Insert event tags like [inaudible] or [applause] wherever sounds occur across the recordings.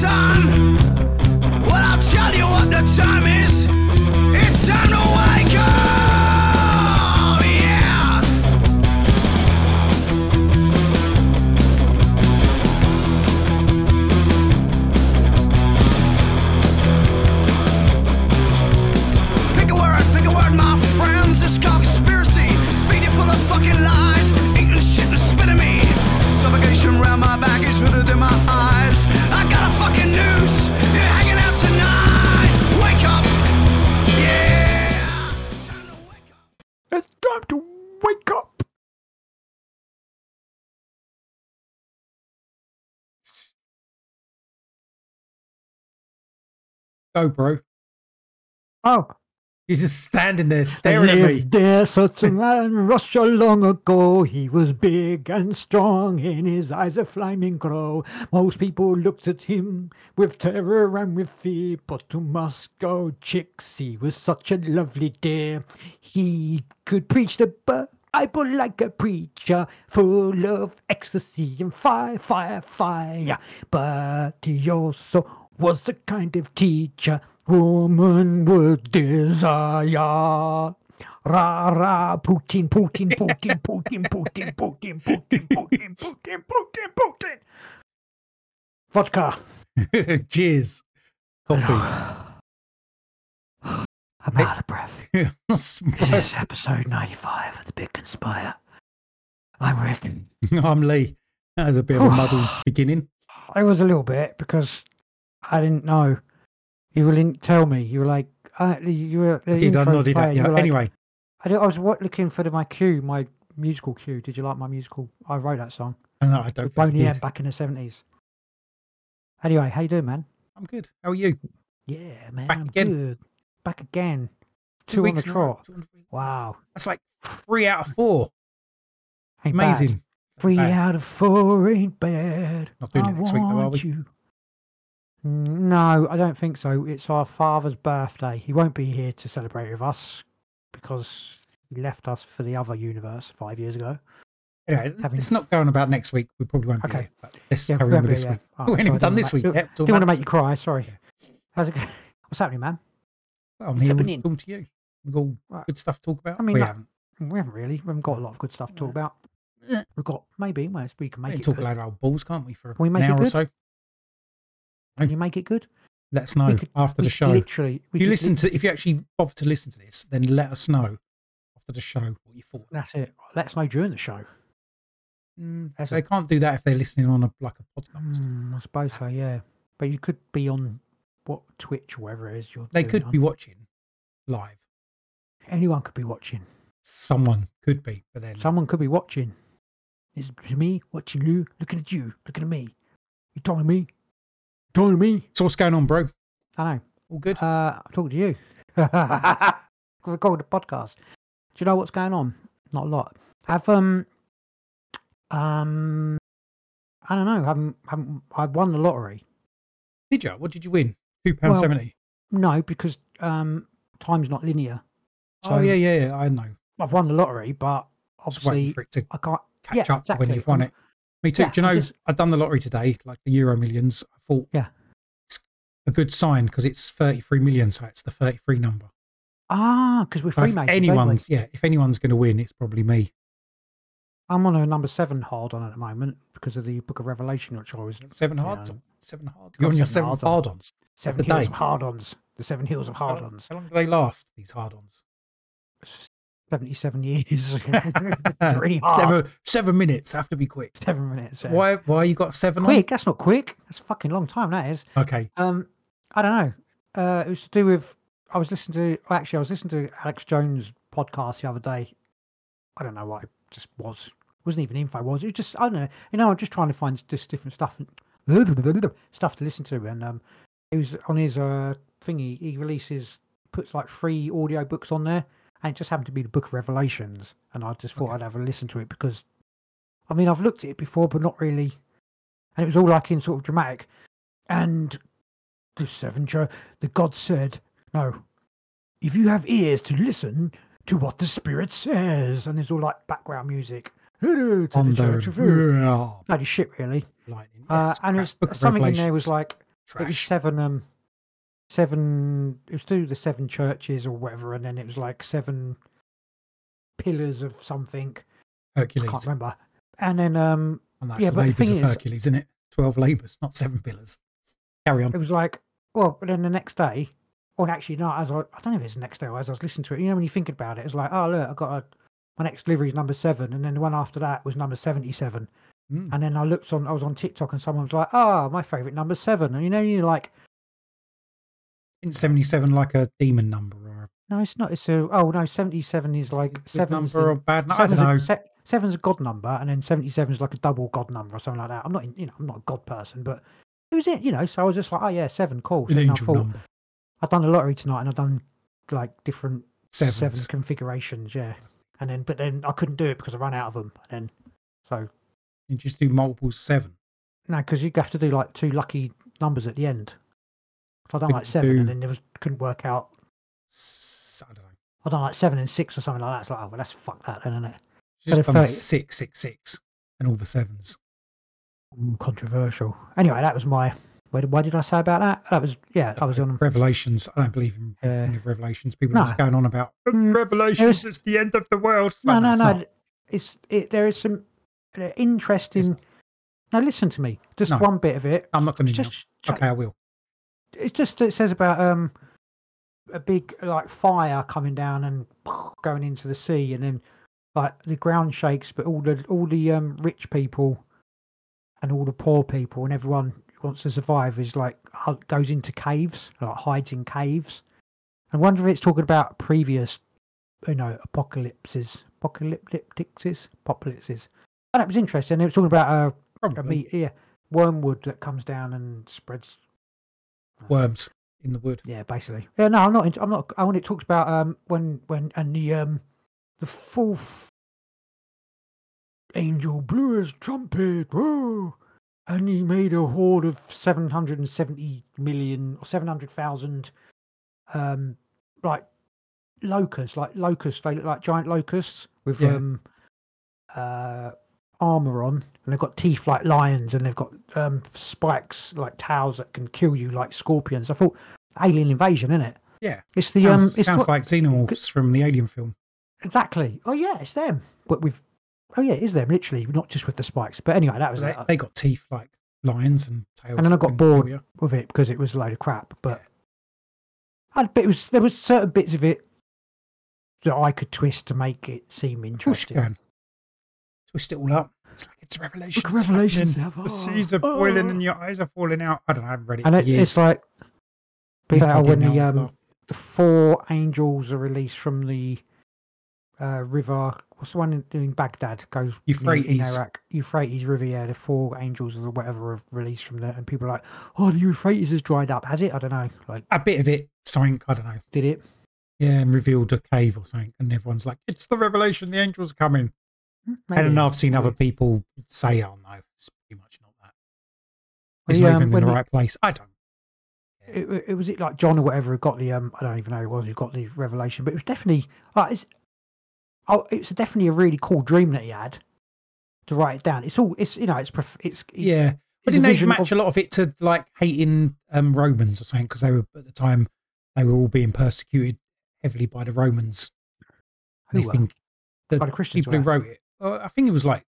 time. Go, bro. Oh, You're just standing there staring at me. there such a man in Russia long ago. He was big and strong, in his eyes a flaming glow. Most people looked at him with terror and with fear, but to Moscow chicks he was such a lovely dear. He could preach the Bible like a preacher, full of ecstasy and fire, fire, fire. But he also was the kind of teacher woman would desire. Ra ra Putin, Putin, Putin, [laughs] Putin, Putin, Putin, Putin, Putin, Putin, Putin, Putin. Vodka. [laughs] Cheers. Coffee. [sighs] I'm out of breath. [laughs] This is episode 95 of The Big Conspire. I'm Rick. I'm Lee. That was a bit of a muddled [sighs] beginning. I was a little bit because I didn't know. You didn't tell me. You were like, uh, you were. I did, I nodded at you. Anyway, I, did, I was what, looking for the, my cue, my musical cue. Did you like my musical? I wrote that song. no, I don't Boney M back in the seventies. Anyway, how you doing, man? I'm good. How are you? Yeah, man. Back I'm again. good. Back again. Two Two on the weeks in a row. trot. Two Wow. That's like three out of four. Ain't bad. Amazing. Three Bad. out of four ain't bad. Not doing I it next week, though, are we? You. No, I don't think so. It's our father's birthday. He won't be here to celebrate with us because he left us for the other universe five years ago. Anyway, Having- it's not going about next week. We probably won't be Okay. here, but let's Yeah, carry on with this yeah. week. Oh, we ain't sorry, even done this wanna week make- yet. Talk Didn't want to make you cry. Sorry. How's it going? What's happening, man? Well, I'm What's here with- happening? talking to you. We've got all Right. good stuff to talk about. I mean, we that- haven't. We haven't really. We haven't got a lot of good stuff to talk about. We've got maybe. Well, we can We make can it talk good. a load of old balls, can't we, for Can we make an it hour or so? Can you make it good? Let us know could- after the show. Literally. If you listen to, if you actually bother to listen to this, then let us know after the show what you thought. That's it. Let us know during the show. Mm, That's they a- can't do that if they're listening on a like a podcast. Hmm, I suppose so. Yeah, but you could be on what Twitch or whatever it is. You're They could on. be watching live. Anyone could be watching. Someone could be, but then Someone could be watching. It's me watching you, looking at you, looking at me. You talking to me? To me? so what's going on, bro? Know. All good? Uh, I'm talking to you. [laughs] called the podcast. Do you know what's going on? Not a lot. Have um um I don't know. Haven't haven't I won the lottery? did you? What did you win? Two pound Well, seventy. No, because um time's not linear. Oh yeah, yeah, yeah. I know. I've won the lottery, but obviously for it to I can't catch yeah, up when you've won I'm- it. Me too. Yeah, Do you know, just, I've done the lottery today, like the Euro millions. I thought, yeah, it's a good sign because it's 33 million. So it's the 33 number. Ah, because we're so mates. anyone's, yeah, if anyone's going to win, it's probably me. I'm on a number seven hard on at the moment because of the Book of Revelation, which I was seven hard, know, seven hard. You're on your seven hard ons. Seven hills of hard ons. The seven heels of hard ons. How long do they last? These hard ons. 77 years. [laughs] really hard. Seven, seven minutes. I have to be quick. Seven minutes. Yeah. Why why you got seven Quick, on? that's not quick. That's a fucking long time, that is. Okay. Um I don't know. Uh it was to do with I was listening to actually I was listening to Alex Jones podcast the other day. I don't know what it just was. It wasn't even Infowars. It was just I don't know. You know, I'm just trying to find just different stuff and [laughs] stuff to listen to and um it was on his uh thingy he releases puts like free audio books on there and it just happened to be the Book of Revelations. And I just thought Okay. I'd have a listen to it because, I mean, I've looked at it before, but not really. And it was all like in sort of dramatic. And the seven church, the God said, no, if you have ears to listen to what the Spirit says, and there's all like background music. To the On church the of Bloody shit, really. lightning. Uh, Yes, and Book of something in there was like it was seven um seven it was through the seven churches or whatever and then it was like seven pillars of something i Hercules. can't remember and then um And that's Yeah, the but the of is- Hercules, isn't it? Twelve labours, not seven pillars. Carry on. it was like well but then the next day or actually no as I, I don't know if it's the next day or as I was listening to it you know when you think about it it's like oh look I got a my next delivery is number seven and then the one after that was number 77 Mm. and then I looked on I was on TikTok and someone was like oh my favourite number seven and you know you're like Isn't seventy-seven like a demon number or no it's not it's a oh no 77 is a like good seven's number or bad? number? I don't know. seven's a god number, and then seventy-seven is like a double god number or something like that. I'm not, in, you know, I'm not a god person, but it was it, you know. So I was just like, oh yeah, seven, cool. So An then I angel thought, number. I've done the lottery tonight, and I've done like different Sevens. seven configurations. Yeah, and then but then I couldn't do it because I ran out of them. And then so You just do multiple seven. no, because you have to do like two lucky numbers at the end. So I done like seven, do- and then it was couldn't work out. S- I don't know. I done like seven and six or something like that. It's like, oh well, that's fuck that then, isn't it? Just done six, six, six, and all the sevens. Controversial. Anyway, that was my. Why did, why did I say about that? That was yeah. I was on. Revelations. I don't believe in Uh, of Revelations. People are just going on about Mm, Revelations. It's the end of the world. It's No, like, no, no. not. It's it. There is some uh, interesting. Now listen to me. Just No. one bit of it. I'm not going to. Just Okay, I will. It's just it says about um a big like fire coming down and [laughs] going into the sea and then like the ground shakes but all the all the um rich people and all the poor people and everyone who wants to survive is like goes into caves like hides in caves. I wonder if it's talking about previous you know apocalypses apocalyptics apocalypses. And it was interesting. It was talking about uh, a Probably. meat yeah wormwood that comes down and spreads worms in the wood. yeah, basically. Yeah, no, I'm not. into- I'm not. I when it talks about um when when and the um the fourth angel blew his trumpet, whoa, and he made a horde of seven hundred and seventy million or seven hundred thousand um like locusts, like locusts. They look like giant locusts with Yeah. um uh armor on, and they've got teeth like lions, and they've got um spikes like tails that can kill you like scorpions. I thought alien invasion, isn't it? Yeah. It's the Sounds, um, it's sounds what- like xenomorphs from the Alien film. exactly. Oh yeah, it's them. But with oh yeah, it is them literally, not just with the spikes. But anyway, that was They, they got teeth like lions and tails. And then I got bored. with it because it was a load of crap. But I, but it was there was certain bits of it that I could twist to make it seem interesting. Twist it all up. It's like it's Revelations. Look, Revelations happening. have- The seas are boiling oh. and your eyes are falling out. I don't know. I haven't read it And it, it's like be that when the um the four angels are released from the uh, river. What's the one in, in Baghdad? Goes in- in Euphrates. Iraq. Euphrates River. Yeah, the four angels or whatever are released from there, and people are like, "Oh, the Euphrates has dried up." Has it? I don't know. Like, a bit of it, something, I don't know. did it? Yeah, and revealed a cave or something. And everyone's like, it's the revelation. The angels are coming. Hmm, And maybe. I've seen other people say, oh, no, it's pretty much not that. It's not um, even in the he- right place. I don't. it, it was it like John or whatever who got the um I don't even know who it was who got the revelation, but it was definitely like it's oh it's definitely a really cool dream that he had to write it down. It's all it's you know it's prof- it's, Yeah. But didn't they match of- a lot of it to like hating um, Romans or something? Because they were, at the time, they were all being persecuted heavily by the Romans. Who They were? think the By the Christians people who wrote it. Well, I think it was like,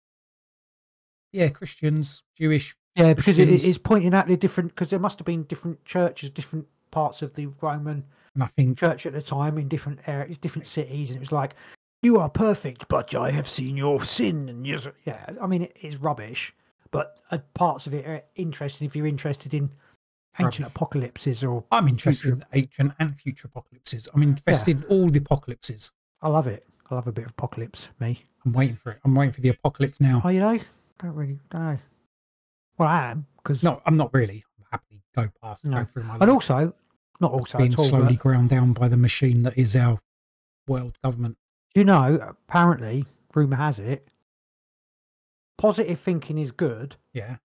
yeah, Christians, Jewish. yeah because it, it's pointing out the different because there must have been different churches, different parts of the Roman And I think church at the time in different areas, different cities, and it was like. You are perfect, but I have seen your sin, and yes, yeah. I mean, it is rubbish, but uh, parts of it are interesting if you're interested in ancient Rubbish. apocalypses or I'm interested future- in ancient and future apocalypses. I'm invested in all the apocalypses. I love it. I love a bit of apocalypse. Me. I'm waiting for it. I'm waiting for the apocalypse now. Oh, you know, don't really, don't know. Well, I am because No, I'm not really. I'm happy to go past, No. go through my Life. and also not also being all. slowly but ground down by the machine that is our world government. do you know? Apparently, rumor has it, positive thinking is good, Yeah.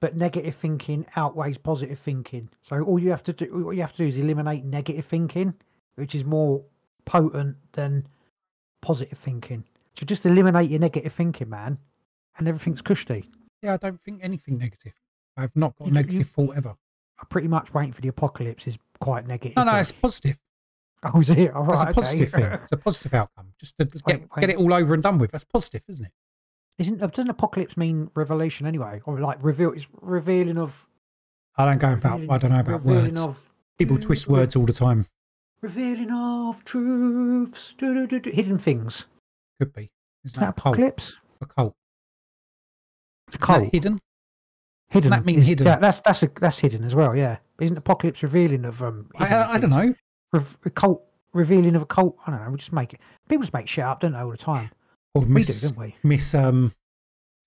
but negative thinking outweighs positive thinking. So all you have to do, what you have to do, is eliminate negative thinking, which is more potent than positive thinking. So just eliminate your negative thinking, man, and everything's cushy. Yeah, I don't think anything negative. I've not got a You- negative you- thought ever. I'm pretty much waiting for the apocalypse is quite negative. No, no, [laughs] it's positive. Oh, is it? All That's a positive okay. thing. It's a [laughs] positive outcome. Just to get, Wait, get it all over and done with. That's positive, isn't it? Isn't uh, doesn't apocalypse mean revelation anyway, or like reveal? It's revealing of. I don't go about. I don't know about words. Of, People twist words all the time. Revealing of truths, hidden things. Could be. Is Isn't that that a cult? apocalypse? A cult. That cult. hidden? hidden. that mean is- hidden? Yeah, that's that's a, that's hidden as well. Yeah, isn't apocalypse revealing of um? I, I, don't know. A cult revealing of a cult. I don't know. We just make it. People just make shit up, don't they, all the time? Or We miss, do, don't we? miss um,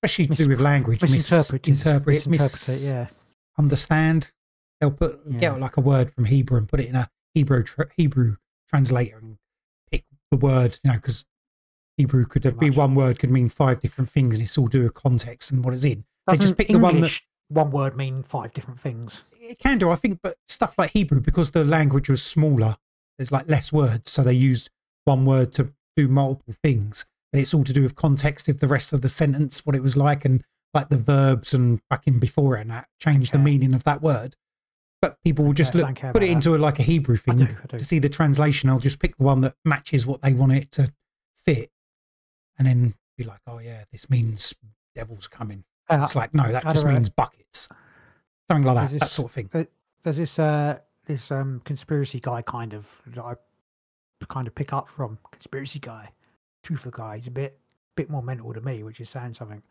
especially to do with language. Misinterpret, misinterpret, misinterpret it. Yeah. understand. They'll put Yeah. get like a word from Hebrew and put it in a Hebrew tr- Hebrew translator and pick the word, you know, because Hebrew could Pretty be much. one word could mean five different things, and it's all do with context and what it's in. They just Doesn't pick the one that one word mean five different things. it can do, I think, but stuff like Hebrew, because the language was smaller, there's like less words, so they used one word to do multiple things. But it's all to do with context of the rest of the sentence, what it was like, and like the verbs and fucking before it and that change the meaning of that word. But people will just look, put it about into a, like a Hebrew thing do, I do. to see the translation. I'll just pick the one that matches what they want it to fit, and then be like, "Oh yeah, this means devil's coming." Uh, It's like, no, that just know. means buckets, something like that, Is that this- sort of thing. there's this uh this um conspiracy guy kind of that I kind of pick up from conspiracy guy, truther guy. He's a bit bit more mental than me, which is saying something.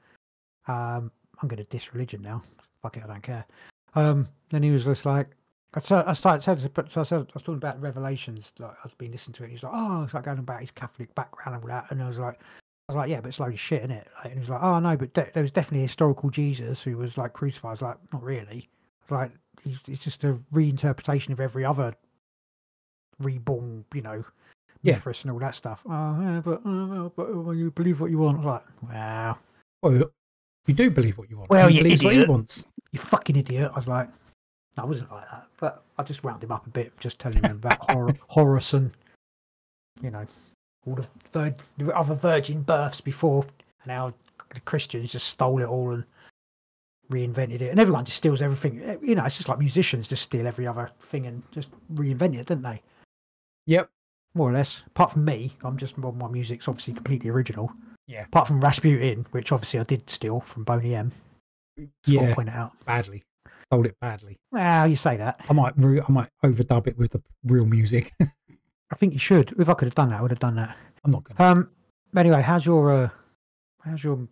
Um, I'm going to diss religion now. Fuck it, I don't care. Um, then he was just like, I started, I started said, but so I said I was talking about Revelations. Like I've been listening to it. And he's like, oh, it's like going about his Catholic background and all that. And I was like, I was like, yeah, but it's loads of shit, is it? Like, and he was like, oh no, but de- there was definitely a historical Jesus who was like crucified. I was like, not really. It's like he's, it's just a reinterpretation of every other reborn, you know, Yeah. Mithras and all that stuff. Oh, yeah, but, uh, but when you believe what you want, I was like, wow, Well, you do believe what you want. Well, he you believes what he wants. You fucking idiot. I was like, no, I wasn't like that. But I just wound him up a bit, just telling him about [laughs] Hor- Horus and, you know, all the, the other virgin births before, and how the Christians just stole it all and reinvented it. And everyone just steals everything. Eh, You know, it's just like musicians just steal every other thing and just reinvent it, don't they? Yep. More or less. Apart from me, I'm just, well, my music's obviously completely original. Yeah. Apart from Rasputin, which obviously I did steal from Boney M. Just want to Yeah, point out. badly. Sold it badly. Well, you say that. I might, re- I might overdub it with the real music. [laughs] I think you should. If I could have done that, I would have done that. I'm not gonna Um. Anyway, how's your uh, how's your?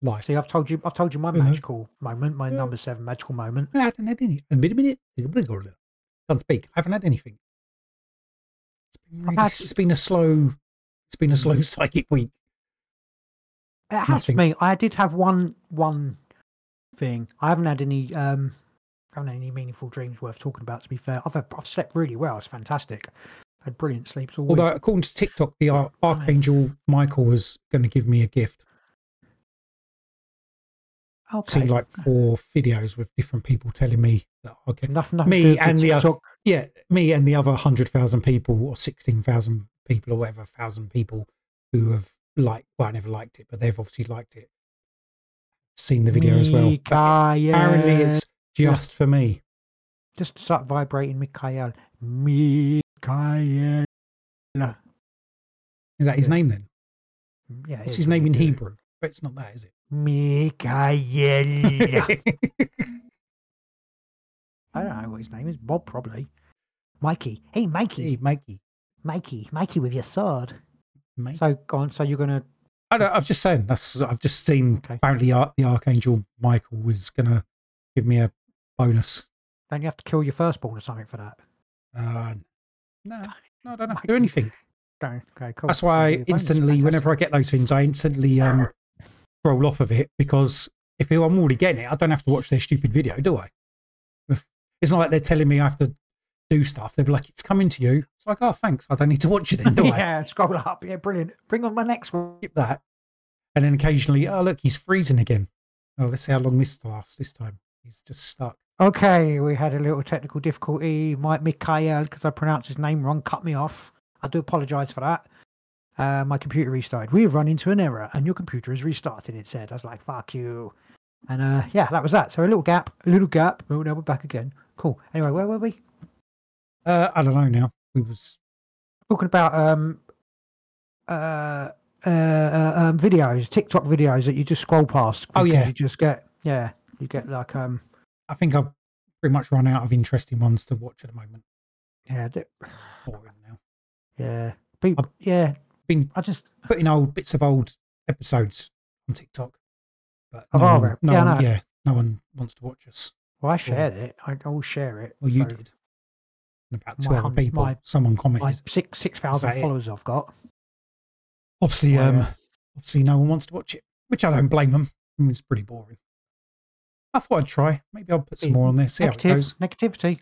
lie. See, I've told you, I've told you my know. magical moment, my Yeah. number seven magical moment. I haven't had any. A minute, minute. Can't speak. I haven't had anything. It's been, really, had- it's been a slow. It's been a slow [laughs] psychic week. It has Nothing. for me. I did have one one thing. I haven't had any um, I haven't had any meaningful dreams worth talking about. To be fair, I've had, I've slept really well. It's fantastic. had brilliant sleeps all week. Although, according to TikTok, the Ar- Archangel Michael was going to give me a gift. I've Okay. seen like four videos with different people telling me that okay, nothing, nothing me to do with and the other- yeah, me and the other hundred thousand people or sixteen thousand people or whatever thousand people who have liked, well, I never liked it, but they've obviously liked it. Seen the video as well. Apparently, it's just for me. just start vibrating, Mikael. Mikael. Is that his Yeah. name then? Yeah, it What's his name in. Hebrew? But it's not that, is it? Mikael. [laughs] I don't know what his name is. Bob, probably. Mikey. Hey, Mikey. hey, Mikey. Mikey. Mikey with your sword. Mike. So, go on. So, you're going to. I don't, I'm just saying. That's. I've just seen. Okay. Apparently, Ar- the Archangel Michael was going to give me a bonus. Don't you have to kill your firstborn or something for that? Uh, no, no, I don't have to do anything. Don't. Okay, cool. That's why I instantly, whenever I get those things, I instantly um, roll off of it because if I'm already getting it, I don't have to watch their stupid video, do I? It's not like they're telling me I have to do stuff. They'll be like, "It's coming to you." It's like, "Oh, thanks. I don't need to watch it then, [laughs] do I?" yeah, scroll up. Yeah, brilliant. Bring on my next one. Skip that, and then occasionally, oh look, he's freezing again. Oh, let's see how long this lasts this time. He's just stuck. Okay, we had a little technical difficulty. Mike Mikael, because I pronounced his name wrong, cut me off. I do apologise for that. Uh, my computer restarted. We've run into an error, and your computer has restarted. It said, "I was like, fuck you." And uh, yeah, that was that. So a little gap, a little gap. Oh, now we're back again. Cool. Anyway, where were we? Uh, I don't know now. We was Talking about um, uh, uh, uh, um, videos, TikTok videos that you just scroll past. Oh, yeah. You just get, yeah, you get like um, I think I've pretty much run out of interesting ones to watch at the moment. yeah, Boring now. yeah, people, yeah. Been I just putting old bits of old episodes on TikTok, but no, our one, no yeah, one, know. yeah, no one wants to watch us. Well, I shared it. I always share it. Well, you so did. About two My other hun- people. my- Someone My commented. six six about thousand it. followers I've got. obviously, my, um, obviously, no one wants to watch it, which I don't blame them. I mean, it's pretty boring. I thought I'd try. Maybe I'll put some more on there. See how it goes. negativity.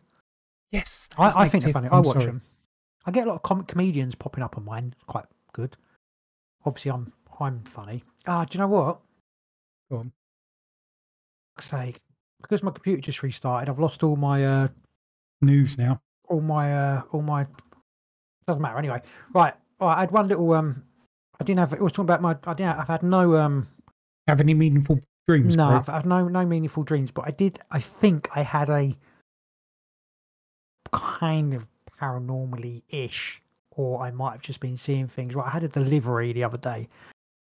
Yes, I, I think they're funny. I I'm watch sorry. them. I get a lot of comic comedians popping up on mine. It's quite good. Obviously, I'm I'm funny. Ah, do you know what? Go on. Say because my computer just restarted. I've lost all my uh News now. All my uh all my doesn't matter anyway. Right. I had one little um. I didn't have. It was talking about my. I didn't. I've had no um. Have any meaningful dreams? No, bro? I've had no no meaningful dreams, but I did. I think I had a kind of paranormally ish, or I might have just been seeing things. Right, I had a delivery the other day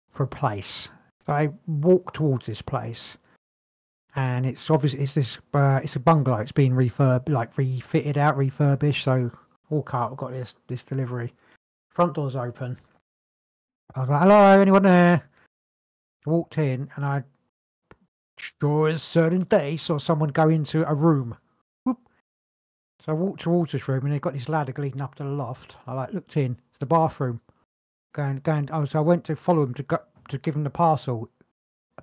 for a place. So I walked towards this place, and it's obviously it's this uh, it's a bungalow. It's been refurb like refitted out, refurbished. So walk out, I've got this this delivery. Front door's open. I was like, "Hello, anyone there?" Walked in, and I sure as certain day saw someone go into a room. Whoop. So I walked towards this room and they got this ladder leading up to the loft. I like looked in, it's the bathroom. Going going oh, so I went to follow him to go to give him the parcel,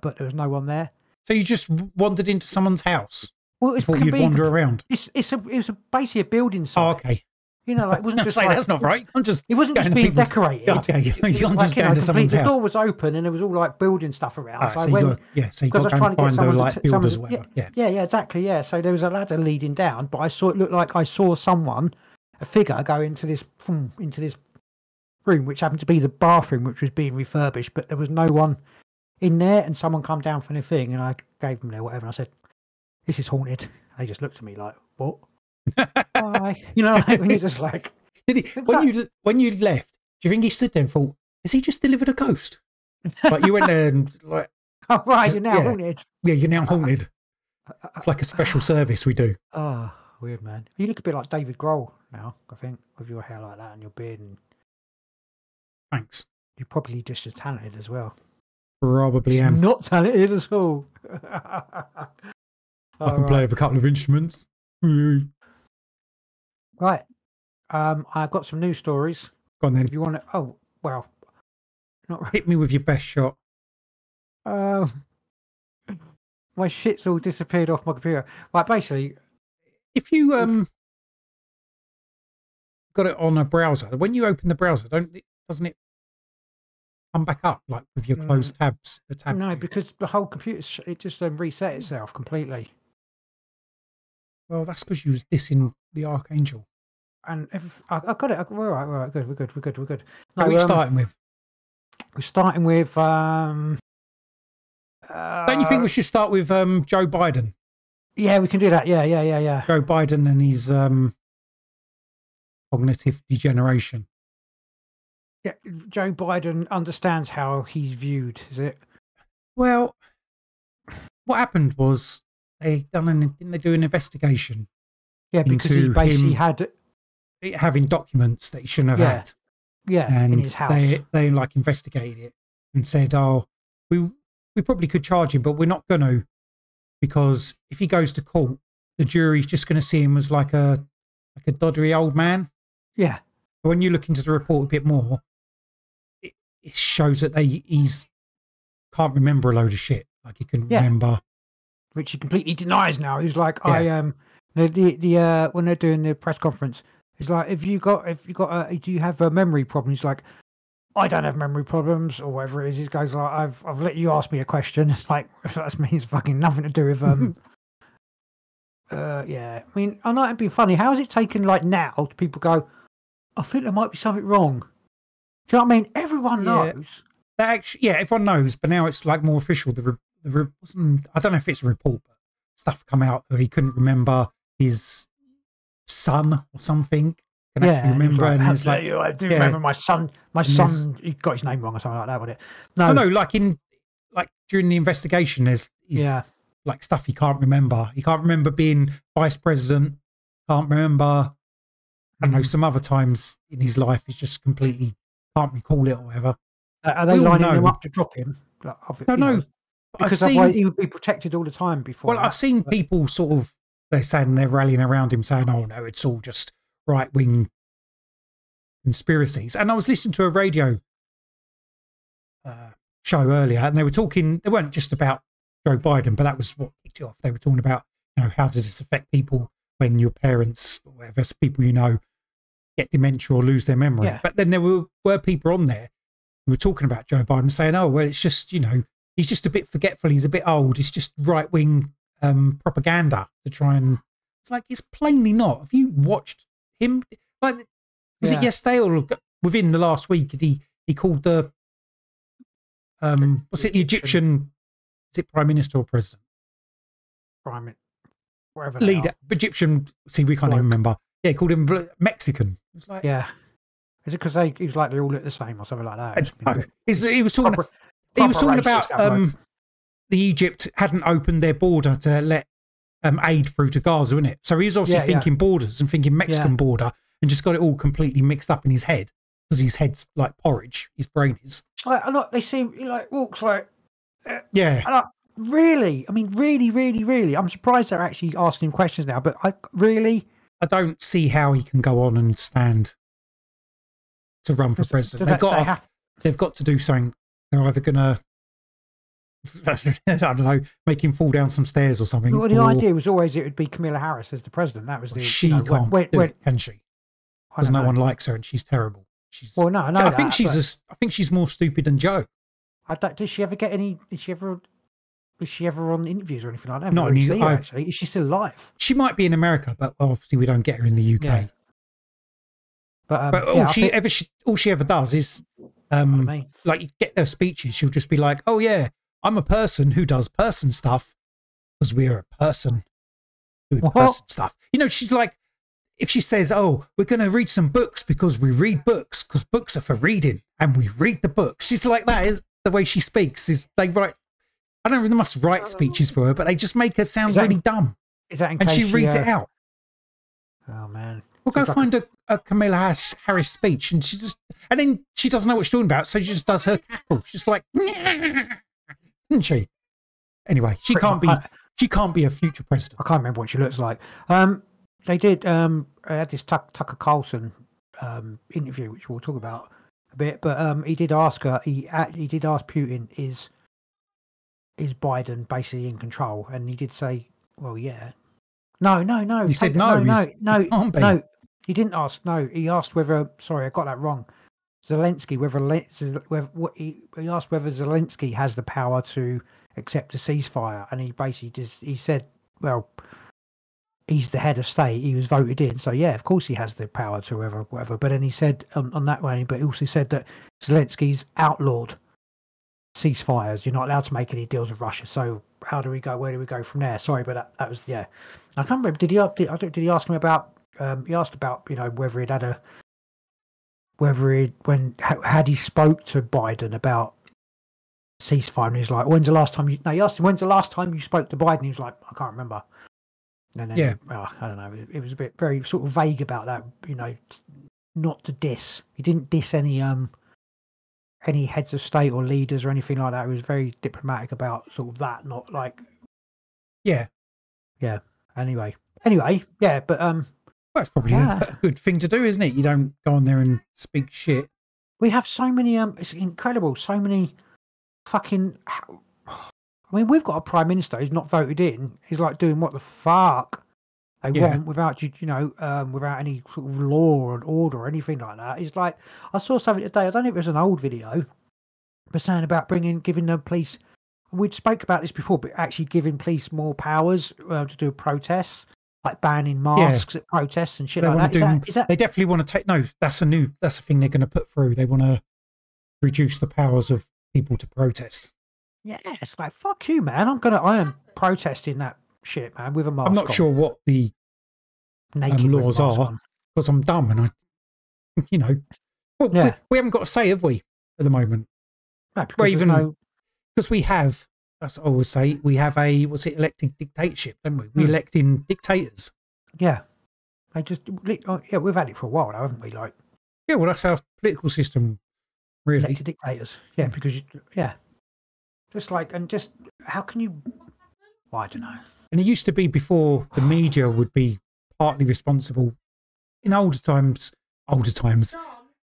but there was no one there. So you just wandered into someone's house? Well it's thought you'd wander around. it's it's a it's a basically a building site. Oh, okay. You know, like it wasn't [laughs] just say like, that's not right. I'm just It wasn't just being decorated. Okay, [laughs] you can't like, just you go know, into someone's complete- house. The door was open and there was all like building stuff around. Ah, so so I went, yeah, so you because got I to was trying to get find the like to t- builders whatever. Yeah. Yeah, yeah, exactly. Yeah. So there was a ladder leading down, but I saw it looked like I saw someone, a figure, go into this hmm, into this room, which happened to be the bathroom, which was being refurbished, but there was no one in there, and someone come down for the thing, and I gave them their whatever, and I said, "This is haunted." They just looked at me like, "What?" [laughs] Bye. You know, like when you're just like, [laughs] Did he, when that- you when you left, do you think he stood there and thought, "Has he just delivered a ghost?" Like you went there and like, [laughs] "Oh right, you're now Yeah. haunted." yeah, you're now haunted. It's like a special service we do. Oh, weird man. You look a bit like David Grohl now. I think with your hair like that and your beard, and Thanks. you're probably just as talented as well. Probably am. Not talented at all. I can play with a couple of instruments. [laughs] Right. Um, I've got some news stories. Go on then. If you want to, oh well, not right. [laughs] Hit me with your best shot. Um, my shit's all disappeared off my computer. Right, basically, If you um got it on a browser, when you open the browser, don't it, doesn't it come back up like with your Mm. closed tabs? The tab. no, view? because the whole computer it just um, reset itself completely. well, that's because you was dissing the archangel. And if I, I got it, I, we're all right, we're all right, good, we're good, we're good, we're good. What are we um, starting with? We're starting with. Um, Don't you think uh, we should start with um Joe Biden? Yeah, we can do that. Yeah, yeah, yeah, yeah. Joe Biden and his um cognitive degeneration. Yeah, Joe Biden understands how he's viewed. Is it? Well, what happened was they done an didn't they do an investigation Yeah, because he basically had. having documents that he shouldn't have Yeah, had. Yeah, and they they like investigated it and said, "Oh, we we probably could charge him, but we're not going to because if he goes to court, the jury's just going to see him as like a like a doddery old man." Yeah, But when you look into the report a bit more, it, shows that they he's can't remember a load of shit. Like he couldn't Yeah. remember. which he completely denies now. He's like, I um, the the, the uh, when they're doing the press conference, he's like, if you got if you got a, do you have a memory problem? He's like, I don't have memory problems or whatever it is. He goes like, I've I've let you ask me a question. [laughs] It's like [laughs] that means fucking nothing to do with um. [laughs] uh, yeah, I mean, I know it'd be funny. How is it taken like now? to People go, I think there might be something wrong. Do you know what I mean? Everyone Yeah. knows. That actually, yeah, everyone knows, but now it's like more official. The, the I don't know if it's a report, but stuff come out that he couldn't remember his son or something. Can Yeah, actually and he was remember, like, and "How it's like? I do yeah. remember my son. My And son, he got his name wrong or something like that, wasn't it? oh no, like in like during the investigation, there's he's yeah, like stuff he can't remember. He can't remember being vice president. Can't remember. I don't know Mhm. some other times in his life he's just completely can't recall it or whatever. Are- Are they lining him up to drop him? Like, No, know, no. I've otherwise seen, he would be protected all the time before. well, that. I've seen but- people sort of they're saying they're rallying around him, saying, "Oh no, it's all just right wing conspiracies." And I was listening to a radio uh, show earlier, and they were talking. They weren't just about Joe Biden, but that was what kicked it off. They were talking about, you know, how does this affect people when your parents, or whatever, people you know, get dementia or lose their memory. Yeah. But then there were, were people on there who were talking about Joe Biden saying, oh, well, it's just, you know, he's just a bit forgetful. He's a bit old. It's just right wing um, propaganda to try and. It's like, it's plainly not. Have you watched him? Like, was Yeah. it yesterday or within the last week? Did he, he called the, um, what's it, the Egyptian, is it prime minister or president? Prime, whatever. Leader. Egyptian, see, we can't even remember. Yeah, he called him Mexican. It was like, Yeah. Is it because they? He was like they all look the same or something like that. I It's don't know. He's- he was talking, proper- he was talking about racist, that bloke. um, the Egypt hadn't opened their border to let um, aid through to Gaza, isn't it? So he was obviously Yeah, yeah. thinking borders and thinking Mexican Yeah. border and just got it all completely mixed up in his head because his head's like porridge. His brain is. Like, a lot. They seem he like walks like. Yeah. I really? I mean, really, really, really. I'm surprised they're actually asking him questions now. But I really. I don't see how he can go on and stand to run for president. they- They've got they to, have- they've got to do something. They're either going [laughs] to, I don't know, make him fall down some stairs or something. Well, the or idea was always it would be Kamala Harris as the president. That was the. she you know, can't when- when- it, can she? Because no know. one likes her and she's terrible. She's. Well, no, I know. I that, think she's as, I think she's more stupid than Joe. I don't, did she ever get any? Did she ever? Was she ever on interviews or anything like that? Not really the- see her, actually. Is she still alive? She might be in America, but obviously we don't get her in the UK. Yeah. But, um, But all yeah, she think- ever she, all she ever does is um like you get her speeches. She'll just be like, "Oh yeah, I'm a person who does person stuff because we're a person doing What? person stuff." You know, she's like, if she says, "Oh, we're going to read some books because we read books because books are for reading and we read the books," she's like that. Is the way she speaks? Is they write? I don't know. They must write speeches for her, but they just make her sound Is that- really dumb, Is that in and case she reads uh, it out. Oh man. We'll go find a, a Kamala Harris, Harris speech, and she just, and then she doesn't know what she's talking about, so she just does her cackle. She's like, [laughs] isn't she? Anyway, she can't be, she can't be a future president. I can't remember what she looks like. Um, they did. Um, I had this Tuck, Tucker Carlson um, interview, which we'll talk about a bit. But um, he did ask her. He he did ask Putin, "Is is Biden basically in control?" And he did say, "Well, yeah." No, no, no. He said no, no, no, he [laughs] no. He didn't ask. No, he asked whether. Sorry, I got that wrong. Zelensky, whether, whether what he, he asked whether Zelensky has the power to accept a ceasefire, and he basically just he said, "Well, he's the head of state. He was voted in, so yeah, of course he has the power to whatever, whatever." But then he said on, on that way, but he also said that Zelensky's outlawed ceasefires. You're not allowed to make any deals with Russia. So how do we go? Where do we go from there? Sorry, but that, that was yeah. I can't remember. Did he? Did, I don't, did he ask him about? Um, he asked about you know whether he'd had a whether he when had he spoke to Biden about ceasefire. And he's like, when's the last time you? No, he asked him when's the last time you spoke to Biden. He was like, I can't remember. And then, Yeah. oh, I don't know. It, was a bit very sort of vague about that. You know, not to diss. He didn't diss any um any heads of state or leaders or anything like that. He was very diplomatic about sort of that. Not like Yeah, yeah. anyway. Anyway, yeah, but um, well, that's probably Yeah. a, a good thing to do, isn't it? You don't go on there and speak shit. we have so many um it's incredible so many fucking i mean we've got a prime minister who's not voted in he's like doing what the fuck they Yeah. want without you you know um without any sort of law and order or anything like that it's like i saw something today i don't know if it was an old video but saying about bringing giving the police we'd spoke about this before but actually giving police more powers uh, to do protests like banning masks at protests and shit They like that. to Is that, is that They definitely want to take. No, that's a new. That's a thing they're going to put through. They want to reduce the powers of people to protest. Yeah, it's like fuck you, man. I'm gonna, I am protesting that shit, man, with a mask. I'm not on, sure what the um, laws are. because I'm dumb and I, [laughs] you know, well, we, Yeah. we haven't got a say, have we, at the moment? No, because even- no, Because we have, as I always say, we have a what's it, elected dictatorship, don't we? We Hmm. elect in dictators. yeah, they just, oh, yeah, we've had it for a while, now, haven't we? Like Yeah, well, that's our political system, really. elected dictators. Yeah, because you, yeah, just like and just how can you? Well, I don't know. And it used to be before the media would be partly responsible. In older times, older times,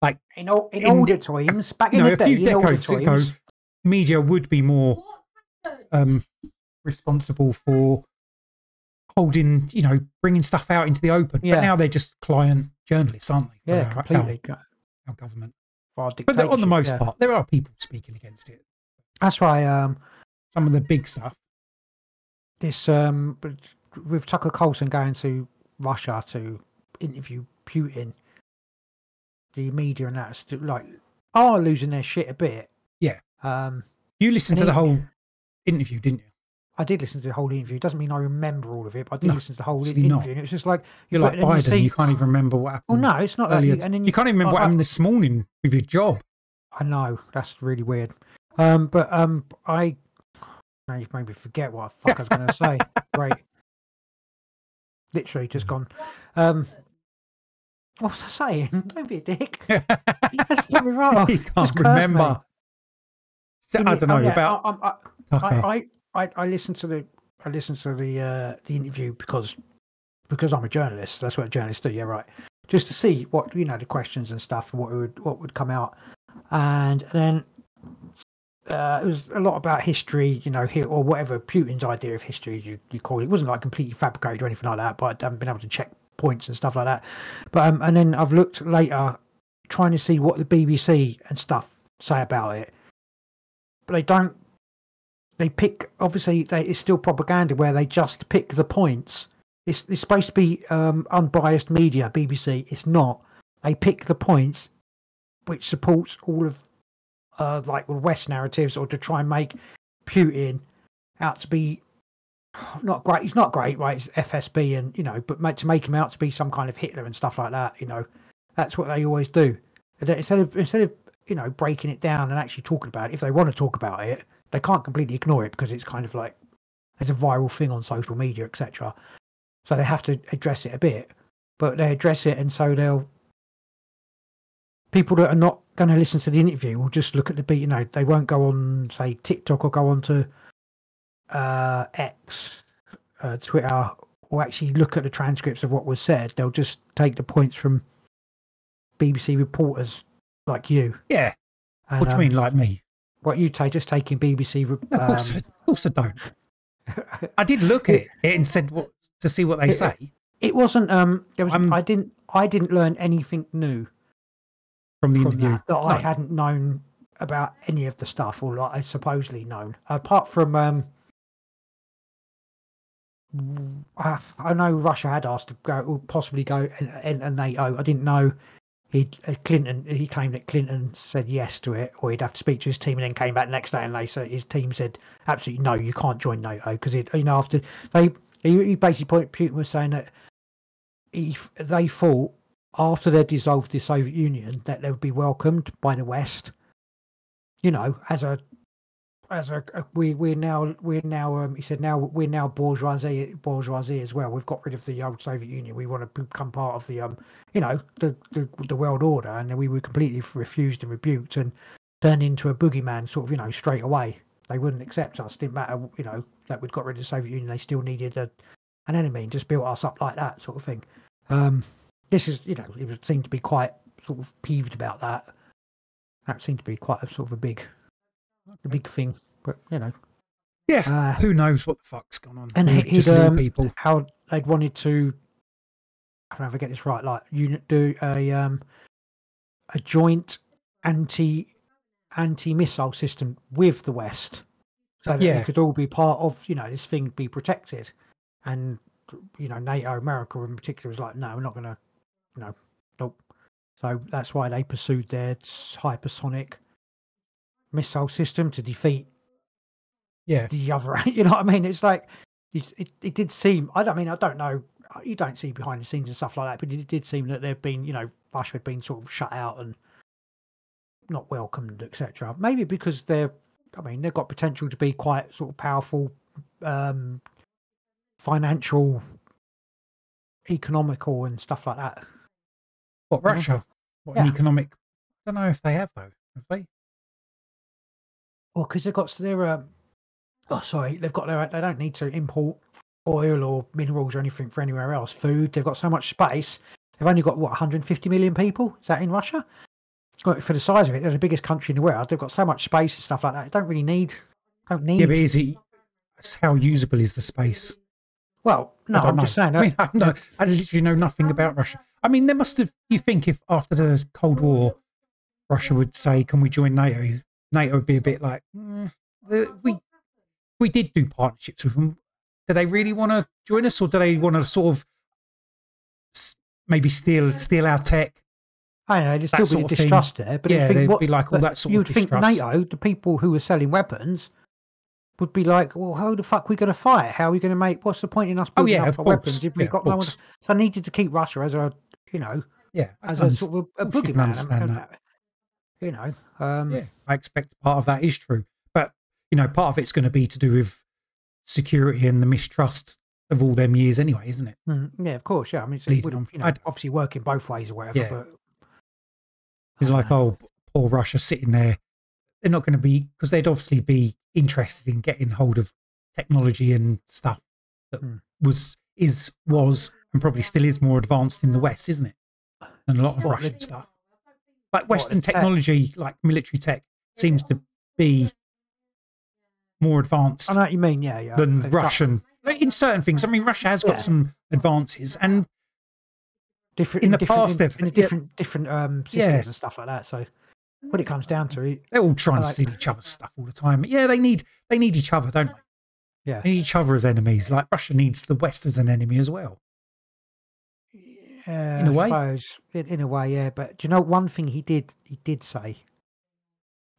like In, ol- in, In- older times, back you in know, the a day, few decades ago, media would be more um, responsible for holding, you know, bringing stuff out into the open. Yeah. But now they're just client journalists, aren't they? Yeah, our- completely. Our, our government. Our But on the most yeah. part, there are people speaking against it. That's why um, Some of the big stuff. This um, with Tucker Carlson going to Russia to interview Putin, the media and that's like are losing their shit a bit. Yeah. Um, You listened to the whole interview, didn't you? I did listen to the whole interview. Doesn't mean I remember all of it, but I did No, listen to the whole interview, not. and it was just like You're like Biden. You, see- can't even remember what happened. Well, no, it's not earlier. You, and then you can't even remember what I- I- happened this morning with your job. I know that's really weird. Um, but um, I now you've made me forget what the fuck I was going to say. [laughs] Great, literally just gone. Um, what was I saying? [laughs] Don't be a dick. That's put me wrong. [laughs] you can't me. remember. So, I don't know oh, yeah, about I. I, I, I, I listened to the I listened to the uh, the interview because because I'm a journalist. That's what journalists do. Yeah, right. Just to see what you know the questions and stuff, what would what would come out, and then uh, it was a lot about history, you know, here or whatever Putin's idea of history as you, you call it. It wasn't like completely fabricated or anything like that, but I haven't been able to check points and stuff like that. But um, and then I've looked later, trying to see what the BBC and stuff say about it, but they don't. They pick obviously they, it's still propaganda where they just pick the points. It's, it's supposed to be um, unbiased media, BBC. It's not. They pick the points which supports all of uh, like West narratives or to try and make Putin out to be not great. He's not great, right? It's FSB and you know, but make, to make him out to be some kind of Hitler and stuff like that. You know, that's what they always do. Instead of instead of you know breaking it down and actually talking about it, if they want to talk about it, they can't completely ignore it because it's kind of like there's a viral thing on social media, etc. So they have to address it a bit, but they address it, and so they'll people that are not going to listen to the interview will just look at the beat. You know, they won't go on say TikTok or go on to uh, X, uh, Twitter, or actually look at the transcripts of what was said. They'll just take the points from BBC reporters like you. yeah. And, What do you um, mean, like me? What you take, just taking BBC. re- Of course, I, um, of course I don't. [laughs] I did look at it and said what to see what they It- say it wasn't. Um, there was. I'm- I didn't. I didn't learn anything new from the from interview. that that I hadn't known about any of the stuff, or like I supposedly known, apart from um. w- I, I know Russia had asked to go, or possibly go and, NATO. I didn't know he uh, Clinton. He claimed that Clinton said yes to it, or he'd have to speak to his team, and then came back the next day and they said his team said absolutely no, you can't join NATO because it. You know, after they he, he basically point Putin was saying that he they thought after they dissolved the Soviet Union that they would be welcomed by the West. You know, as a as a, we we're now we're now um, he said now we're now bourgeoisie bourgeoisie as well. We've got rid of the old Soviet Union. We want to become part of the um you know the the, the world order, and we were completely refused and rebuked and turned into a boogeyman sort of you know straight away. They wouldn't accept us. Didn't matter you know that we'd got rid of the Soviet Union. They still needed a an enemy and just built us up like that sort of thing. Um, this is, you know, he was seemed to be quite sort of peeved about that. That seemed to be quite a sort of a big, a big thing. But you know, Yeah. uh, Who knows what the fuck's gone on? and he- just um, people. how they'd wanted to, I don't know if I get this right, like you do a um, a joint anti anti missile system with the West, so that Yeah. they could all be part of, you know, this thing be protected, and you know, NATO, America in particular, was like, no, we're not going to, know, nope. So that's why they pursued their hypersonic missile system to defeat Yeah. the other. [laughs] You know what I mean? It's like it, it, it did seem. I don't mean I don't know. You don't see behind the scenes and stuff like that, but it did seem that they've been you know Russia had been sort of shut out and not welcomed, etc. Maybe because they're. I mean, they've got potential to be quite sort of powerful, um, financial, economical, and stuff like that. What, Russia? What, an economic? I don't know if they have, though. Have they? Well, because they've got their. Um, oh, sorry, they've got their. They don't need to import oil or minerals or anything for anywhere else. Food. They've got so much space. They've only got what 150 million people. Is that in Russia? For the size of it, they're the biggest country in the world. They've got so much space and stuff like that. They don't really need. Don't need. Yeah, but is it? it's How usable is the space? Well, no, I'm just saying. I mean, [laughs] I, know, I literally know nothing about Russia. I mean, there must have. You think if after the Cold War, Russia would say, "Can we join NATO?" NATO would be a bit like, "Mm, "We we did do partnerships with them. Do they really want to join us, or do they want to sort of maybe steal steal our tech?" I know there's that still sort be of thing. distrust there, but Yeah, there'd what, be like all that sort of You'd think distrust. NATO, the people who are selling weapons, would be like, well, how the fuck are we going to fight? How are we going to make? What's the point in us Oh, building yeah, up our course. weapons if we've of got no one? So I needed to keep Russia as a, you know, Yeah, I as a sort of a of course you can boogeyman. understand and- that. You know, um, yeah, I expect part of that is true, but you know, part of it's going to be to do with security and the mistrust of all them years, anyway, isn't it? mm, yeah, of course, yeah. I mean, it would, you know, I'd- obviously working both ways or whatever. Yeah. But It's like, don't oh, poor Russia sitting there. They're not going to be because they'd obviously be interested in getting hold of technology and stuff that Hmm. was is was and probably still is more advanced in the West, isn't it? Than a lot of What, the- Russian stuff. Like Western tech? technology, like military tech, seems to be more advanced I know what you mean. Yeah, yeah. than Russian. Like, In certain things, I mean, Russia has got Yeah. some advances, and different in the different- past in, they've- in the yeah. different different um, systems Yeah. and stuff like that. So what it comes down to, it- they're all trying I to like- steal each other's stuff all the time. Yeah, they need they need each other, don't they? yeah, They need each other as enemies. Like Russia needs the West as an enemy as well. In a I way. suppose, in, in a way, yeah. But do you know one thing he did? He did say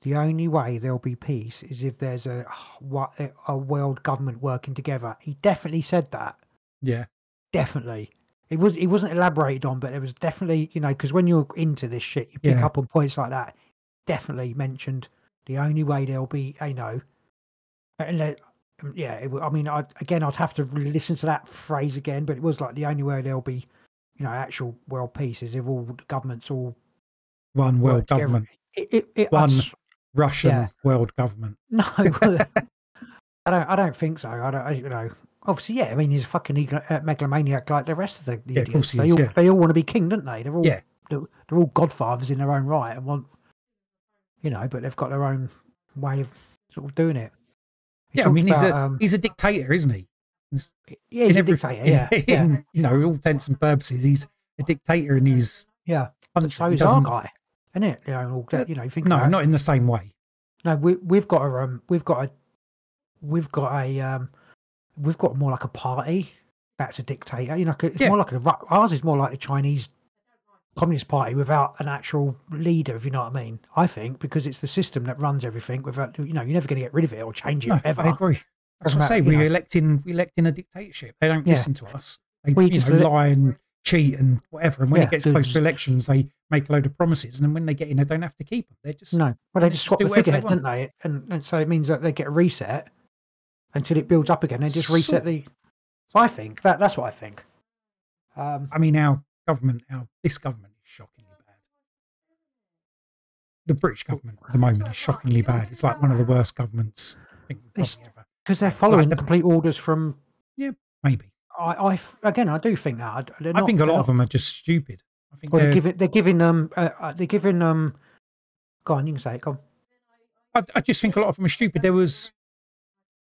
the only way there'll be peace is if there's a what a world government working together. He definitely said that. Yeah, Definitely. It was it wasn't elaborated on, but it was definitely you know because when you're into this shit, you pick Yeah. up on points like that. Definitely mentioned the only way there'll be you know, um, yeah. It, I mean, I again, I'd have to listen to that phrase again, but it was like the only way there'll be you know actual world peace is if all governments all one world government, It, it, it, One Russian Yeah. world government. [laughs] No, I don't. I don't think so. I don't. I, you know, obviously, yeah. I mean, he's a fucking uh, megalomaniac like the rest of the, Yeah, of idiots. he they is, all yeah. they all want to be king, don't they? They're all Yeah. they're, they're all godfathers in their own right and want, you know, but they've got their own way of sort of doing it. He Yeah, I mean, talks he's about, a um, he's a dictator, isn't he? He's- yeah, he's a every- dictator. Yeah, in, yeah, you know, all intents and purposes, he's a dictator and he's yeah. So is our guy, isn't it? You know, that. You know, think no, it. not in the same way. No, we we've got a um, we've got a we've got a um, we've got more like a party that's a dictator. You know, it's Yeah. more like a ours is more like the Chinese Communist Party without an actual leader. If you know what I mean, I think because it's the system that runs everything. Without you know, you're never going to get rid of it or change it No, ever. I agree. That's what I say. We're know. electing we electing a dictatorship. They don't Yeah. listen to us. They We you just know, lie and cheat and whatever. And when Yeah, it gets close to elections, they make a load of promises, and then when they get in, they don't have to keep them. They're just No, well they they just swap do the they figurehead, don't they? And, and so it means that they get a reset until it builds up again. They just reset Sort- the. So I think that that's what I think. Um, I mean, our government, our this government is shockingly bad. The British government at the moment is shockingly bad. It's like one of the worst governments I think. Because they're like following the- complete orders from Yeah, Maybe I, I again, I do think that. I- they're I think a lot not- of them are just stupid. I think they're giving, they're giving um, uh, uh, they're giving um. Go on, you can say it. Go on. I, I just think a lot of them are stupid. There was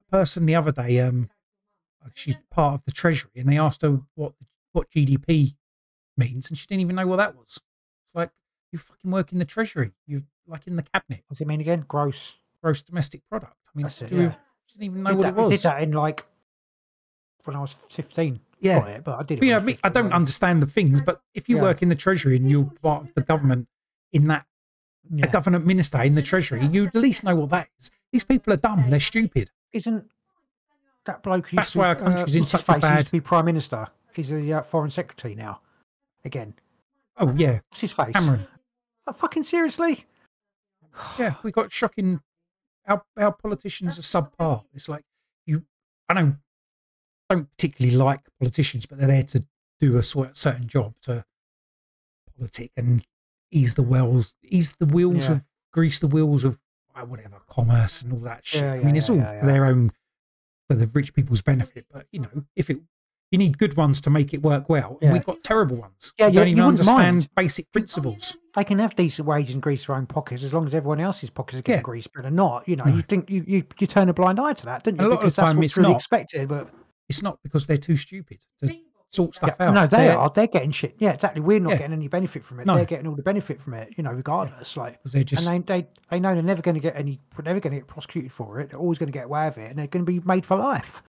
a person the other day. Um, she's part of the treasury, and they asked her what what GDP means, and she didn't even know what that was. It's like you fucking work in the treasury. You like in the cabinet, What's it mean again? Gross. gross domestic product. I mean, That's it's it, to do yeah. Didn't even know Did what that, it was. Did that in like when I was fifteen. Yeah. It, but I did. It But, you know, me, I don't understand the things, but if you Yeah. work in the treasury and you're part of the government in that? Yeah. a government minister in the treasury, you at least know what that is. These people are dumb. They're stupid. Isn't that bloke? That's why our country's uh, in such a? He used to be prime minister. He's a uh, foreign secretary now. Again, Oh yeah, what's his face? Cameron. Oh, fucking seriously? Yeah, we got shocking. Our our politicians are subpar. It's like you. I don't don't particularly like politicians, but they're there to do a sort certain job to politic and ease the wells, ease the wheels Yeah. of grease the wheels of uh, whatever commerce and all that shit. Yeah, I mean, it's yeah, all yeah, yeah. their own for the rich people's benefit. But you know, if it you need good ones to make it work well, Yeah. we've got terrible ones. Yeah, who you- don't even you understand mind. basic principles. They can have decent wages and grease their own pockets as long as everyone else's pockets are getting Yeah. greased, but they're not. You know, No. you think you, you you turn a blind eye to that, don't you? A lot of because the that's time what's it's really not. expected. But It's not because they're too stupid to sort stuff Yeah, out. no, they They're- are. They're getting shit. Yeah, exactly. We're not Yeah. getting any benefit from it. No. They're getting all the benefit from it. You know, regardless. like they're just and they, they they know they're never going to get any. They're never going to get prosecuted for it. They're always going to get away with it, and they're going to be made for life.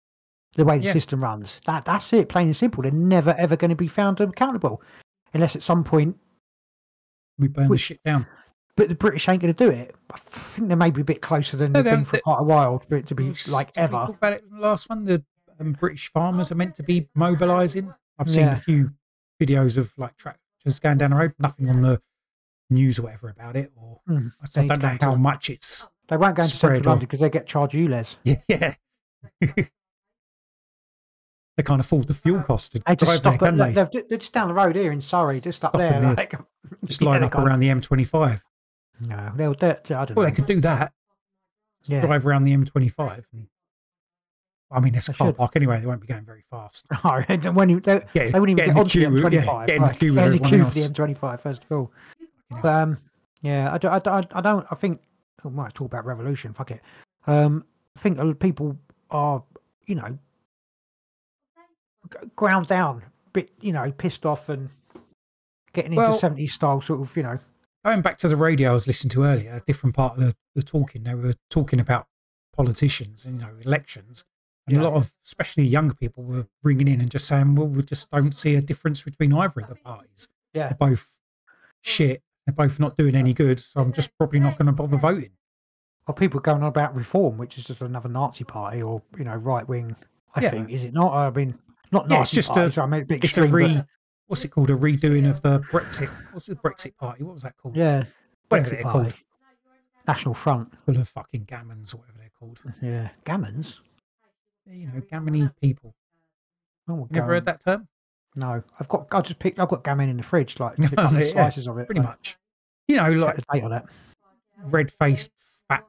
The way the Yeah. system runs. That that's it. Plain and simple. They're never ever going to be found accountable, unless at some point. we burn the shit down. But the British ain't going to do it. I think they may be a bit closer than No, they've been for quite a while for it to be like ever. talk about it in the last one. The um, British farmers are meant to be mobilising. I've seen Yeah. a few videos of like tractors going down the road. Nothing on the news or whatever about it. Or Mm, I they don't know how much it's. They won't go into central London because they get charged ULEZ. [laughs] Yeah. [laughs] they can't afford the fuel cost to They just drive there, stop at, they? they're, they're just down the road here in Surrey, just up Stop there. there. Like, Just [laughs] line up around the M25. No, they'll, I don't Well, know. they could do that. Yeah. Drive around the M25. And, I mean, it's a car should. park anyway. They won't be going very fast. [laughs] Oh, when you, they, Yeah, they wouldn't even get get the onto the yeah, M25. get in the right, queue get in the queue for the M25 first of all. But um, yeah, I don't, I don't, I don't, I think we might talk about revolution. Fuck it. Um, I think people are, you know, ground down, bit, you know, pissed off and getting Well- into 70s style sort of, you know. Going back to the radio I was listening to earlier, a different part of the, the talking, they were talking about politicians and, you know, elections. And Yeah. a lot of, especially younger people, were ringing in and just saying, well, we just don't see a difference between either of the parties. Yeah. They're both shit. They're both not doing any good. So I'm just probably not going to bother voting. Or people going on about reform, which is just another Nazi party or, you know, right wing, I Yeah. think. Is it not? I mean, not Yeah, it's just a- parties, I mean, a bit It's a extreme, but- re, what's it called? A redoing of the Brexit. What's the Brexit party? What was that called? Yeah. Whatever Brexit they're party. called. National Front. Full of fucking gammons or whatever they're called. Yeah. Gammons? You know, gammony people. Oh, Never heard that term? No. I've got, I just picked, I've got gammon in the fridge, like, up [laughs] Yeah, slices of it. Pretty much. You know, like date on it. red faced fat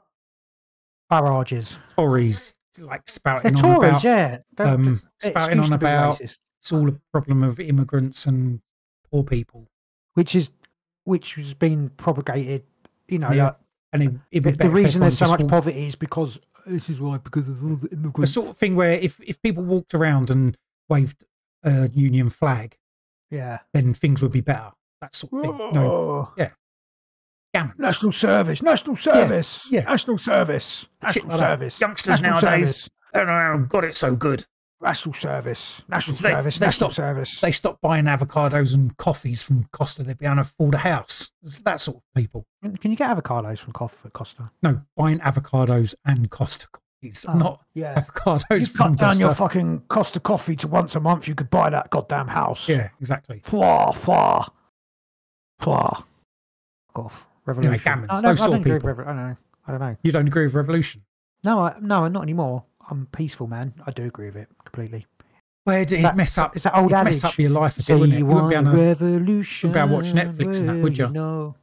Farages. Tories like spouting on about yeah. Um, spouting on about racist, it's all a problem of immigrants and poor people. which is, which has been propagated, you know, Yeah, And it, it'd the, the better if reason there's so much walked- poverty is because this is why because of all the the sort of thing where if, if people walked around and waved a union flag, yeah. then things would be better. That sort of thing. No, Oh, gammons. national service, national service, yeah. national service, national like that. service. Youngsters national nowadays, service, I don't know how got it so good. national service, national They- service, they national stop- service. They stopped buying avocados and coffees from Costa. They'd be able to afford a house. It's that sort of people. Can you get avocados from Costa? No, buying avocados and Costa coffees, Oh, not yeah. avocados You from cut down Costa. your fucking Costa coffee to once a month. You could buy that goddamn house. yeah, exactly. Flaw, flaw, flaw. Off. Revolution. gammons, I don't, those I sort of people. revo- I don't know. I don't know. You don't agree with revolution? No, I, no, not anymore. I'm peaceful, man. I do agree with it completely. Where did it mess up? It's that old adage. mess up your life a wouldn't it? you You wouldn't be able to, revolution. wouldn't be able to watch Netflix and that, would you? know.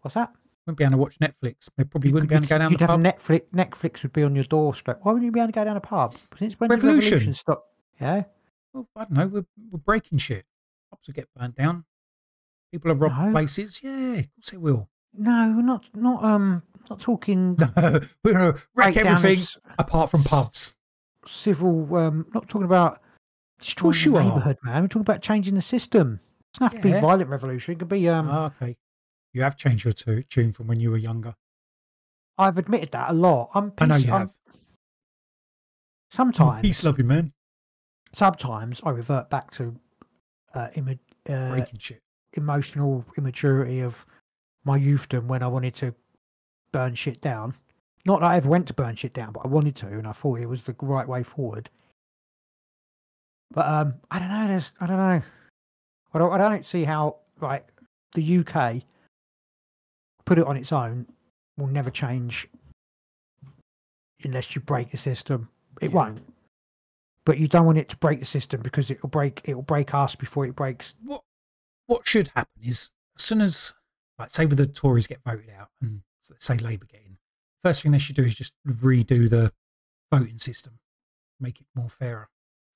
What's that? wouldn't be able to watch Netflix. They probably wouldn't be able to go down You'd the have pub. Netflix. Netflix would be on your doorstep. Why wouldn't you be able to go down a pub? Since when did Revolution. revolution stop? Yeah. Well, I don't know. We're, we're breaking shit. Pubs will get burnt down. People are robbed No. places. Yeah, of course they will. No, not not um not talking [laughs] No, we're to wreck breakdown of everything s- apart from pubs. civil um not talking about destroying course the you are. neighborhood, man. We're talking about changing the system. It doesn't have to be Yeah. violent revolution. It could be um Ah, okay. You have changed your tu- tune from when you were younger. I've admitted that a lot. I'm I know you I'm- have. Sometimes peace loving man. sometimes I revert back to uh, imma- uh, Breaking shit. emotional immaturity of my youthdom when I wanted to burn shit down. Not that I ever went to burn shit down, but I wanted to, and I thought it was the right way forward. But um, I don't know. There's, I don't know. I don't, I don't see how like the UK put it on its own will never change unless you break the system. It Yeah. won't. But you don't want it to break the system because it'll break it'll break us before it breaks What what should happen is as soon as, like, say, with the Tories get voted out and say Labour get in, first thing they should do is just redo the voting system, make it more fairer.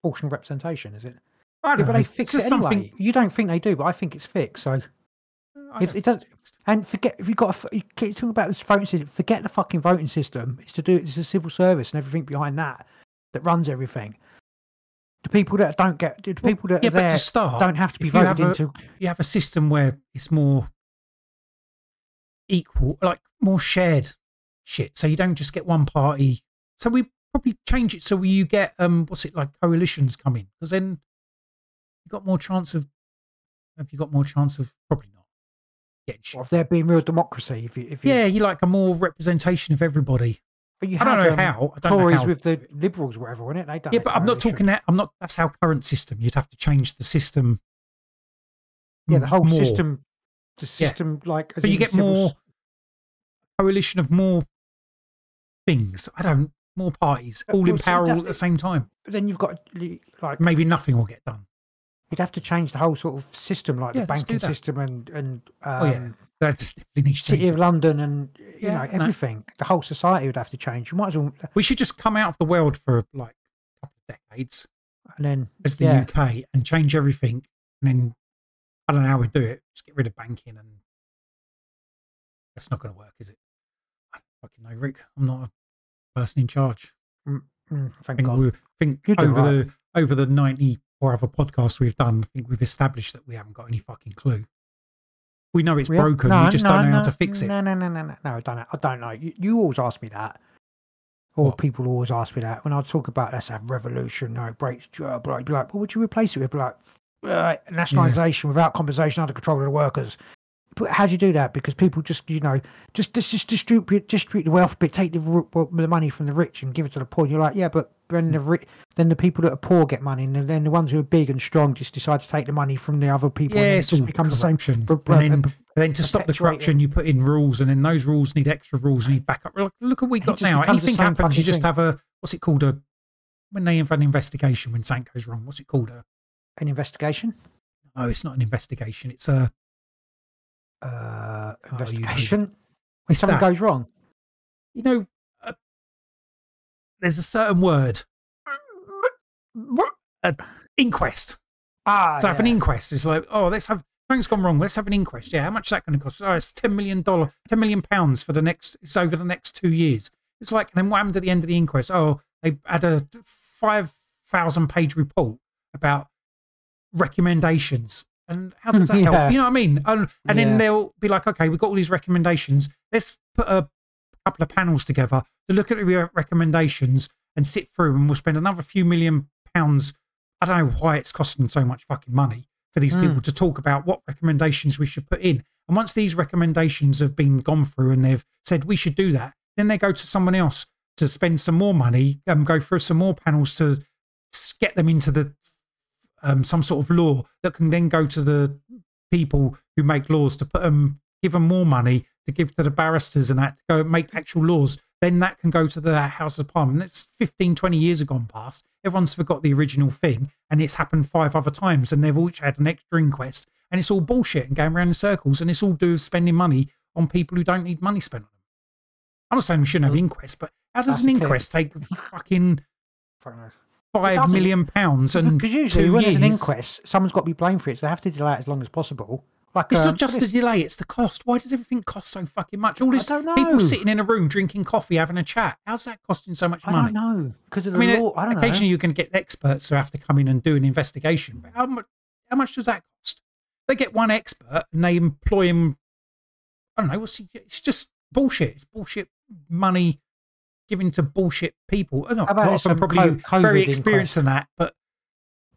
proportional representation, is it? I don't but know. they fix it anyway. You don't think they do, but I think it's fixed. So, uh, If it does- and forget if you got, a you keep talking about this voting system. Forget the fucking voting system. It's to do. It's a civil service and everything behind that that runs everything. the people that don't get the people that yeah, are there but to start, don't have to be if you voted have a- into. you have a system where it's more equal, like more shared shit. So you don't just get one party. So we probably change it so you get um what's it like coalitions come in because then you got more chance of have you got more chance of probably not getting shit. Of there being real democracy, if you, if you, Yeah, you like a more representation of everybody. but you I don't know um, how. I don't know Tories how. with the Liberals, or whatever, wasn't it? They done yeah, but I'm not talking that. I'm not. That's our current system. You'd have to change the system. Yeah, the whole more. system, the Yeah. system, like as So you get more coalition of more things. I don't more parties all in power all at the same time. But then you've got like Maybe nothing will get done. you'd have to change the whole sort of system, like Yeah, the banking system and and um, Oh, yeah. That definitely needs City of London and you Yeah, know no. everything. The whole society would have to change. You might as well, We should just come out of the world for like a couple of decades and then as the yeah, UK and change everything, and then I don't know how we do it. Just get rid of banking, and that's not going to work, is it? I fucking know, Rick. I'm not a person in charge. mm, I thank think, God. we, I think You're over right. the over the ninety or other podcasts we've done, I think we've established that we haven't got any fucking clue. We know it's We broken. no, we just no, don't know no, how to fix it. No, no, no, no, no, no. I don't know. I don't know. You, you always ask me that, or What? people always ask me that when I talk about let's have revolution, no it breaks, blah, blah, blah. What would you replace it with? Like uh, nationalisation without compensation under control of the workers. But how do you do that? Because people just, you know, just just, just distribute distribute the wealth, but take the the money from the rich and give it to the poor. And you're like, yeah, but then the ri- then the people that are poor get money, and then the ones who are big and strong just decide to take the money from the other people. and Yeah, then it it's just becomes the same. And then, per- then to stop the corruption, you put in rules, and then those rules need extra rules, need backup. Look, look what we got now. Anything happens, you just thing. have a what's it called? A when they have an investigation when something goes wrong. What's it called? A An investigation. oh, it's not an investigation. It's a uh, Oh, you know. investigation. when something that. goes wrong. you know. A, there's a certain word. Inquest. Ah, So have an inquest. It's like, oh, let's have something's gone wrong. Let's have an inquest. Yeah, how much is that going to cost? Oh, it's ten million dollar, ten million pounds for the next. It's over the next two years. It's like, and then what happened at the end of the inquest? Oh, they had a five thousand page report about recommendations. And how does that [laughs] Yeah. help? You know what I mean? And, and Yeah. then they'll be like, okay, we've got all these recommendations. Let's put a couple of panels together to look at the recommendations and sit through, and we'll spend another few million pounds. I don't know why it's costing so much fucking money for these Mm. people to talk about what recommendations we should put in. And once these recommendations have been gone through and they've said we should do that, then they go to someone else to spend some more money, um, go through some more panels to get them into the um, some sort of law that can then go to the people who make laws to put them, give them more money to give to the barristers and that to go make actual laws. Then that can go to the House of Parliament. That's 15, 20 years have gone past. Everyone's forgot the original thing and it's happened five other times and they've each had an extra inquest and it's all bullshit and going around in circles and it's all do with spending money on people who don't need money spent on them. I'm not saying we shouldn't have inquests, but how does That's an inquest take fucking. Five million pounds and Because usually two when years? there's an inquest, someone's got to be blamed for it, so they have to delay it as long as possible. Like It's um, not just the delay, it's the cost. Why does everything cost so fucking much? All this people sitting in a room drinking coffee, having a chat. How's that costing so much I money? don't know because of I the mean, law. I don't occasionally know. you can get experts who have to come in and do an investigation. But how much? How much does that cost? They get one expert and they employ him. I don't know. What's he, it's just bullshit. It's bullshit money given to bullshit people. Uh, Not, a lot of them probably co- very experienced in that, but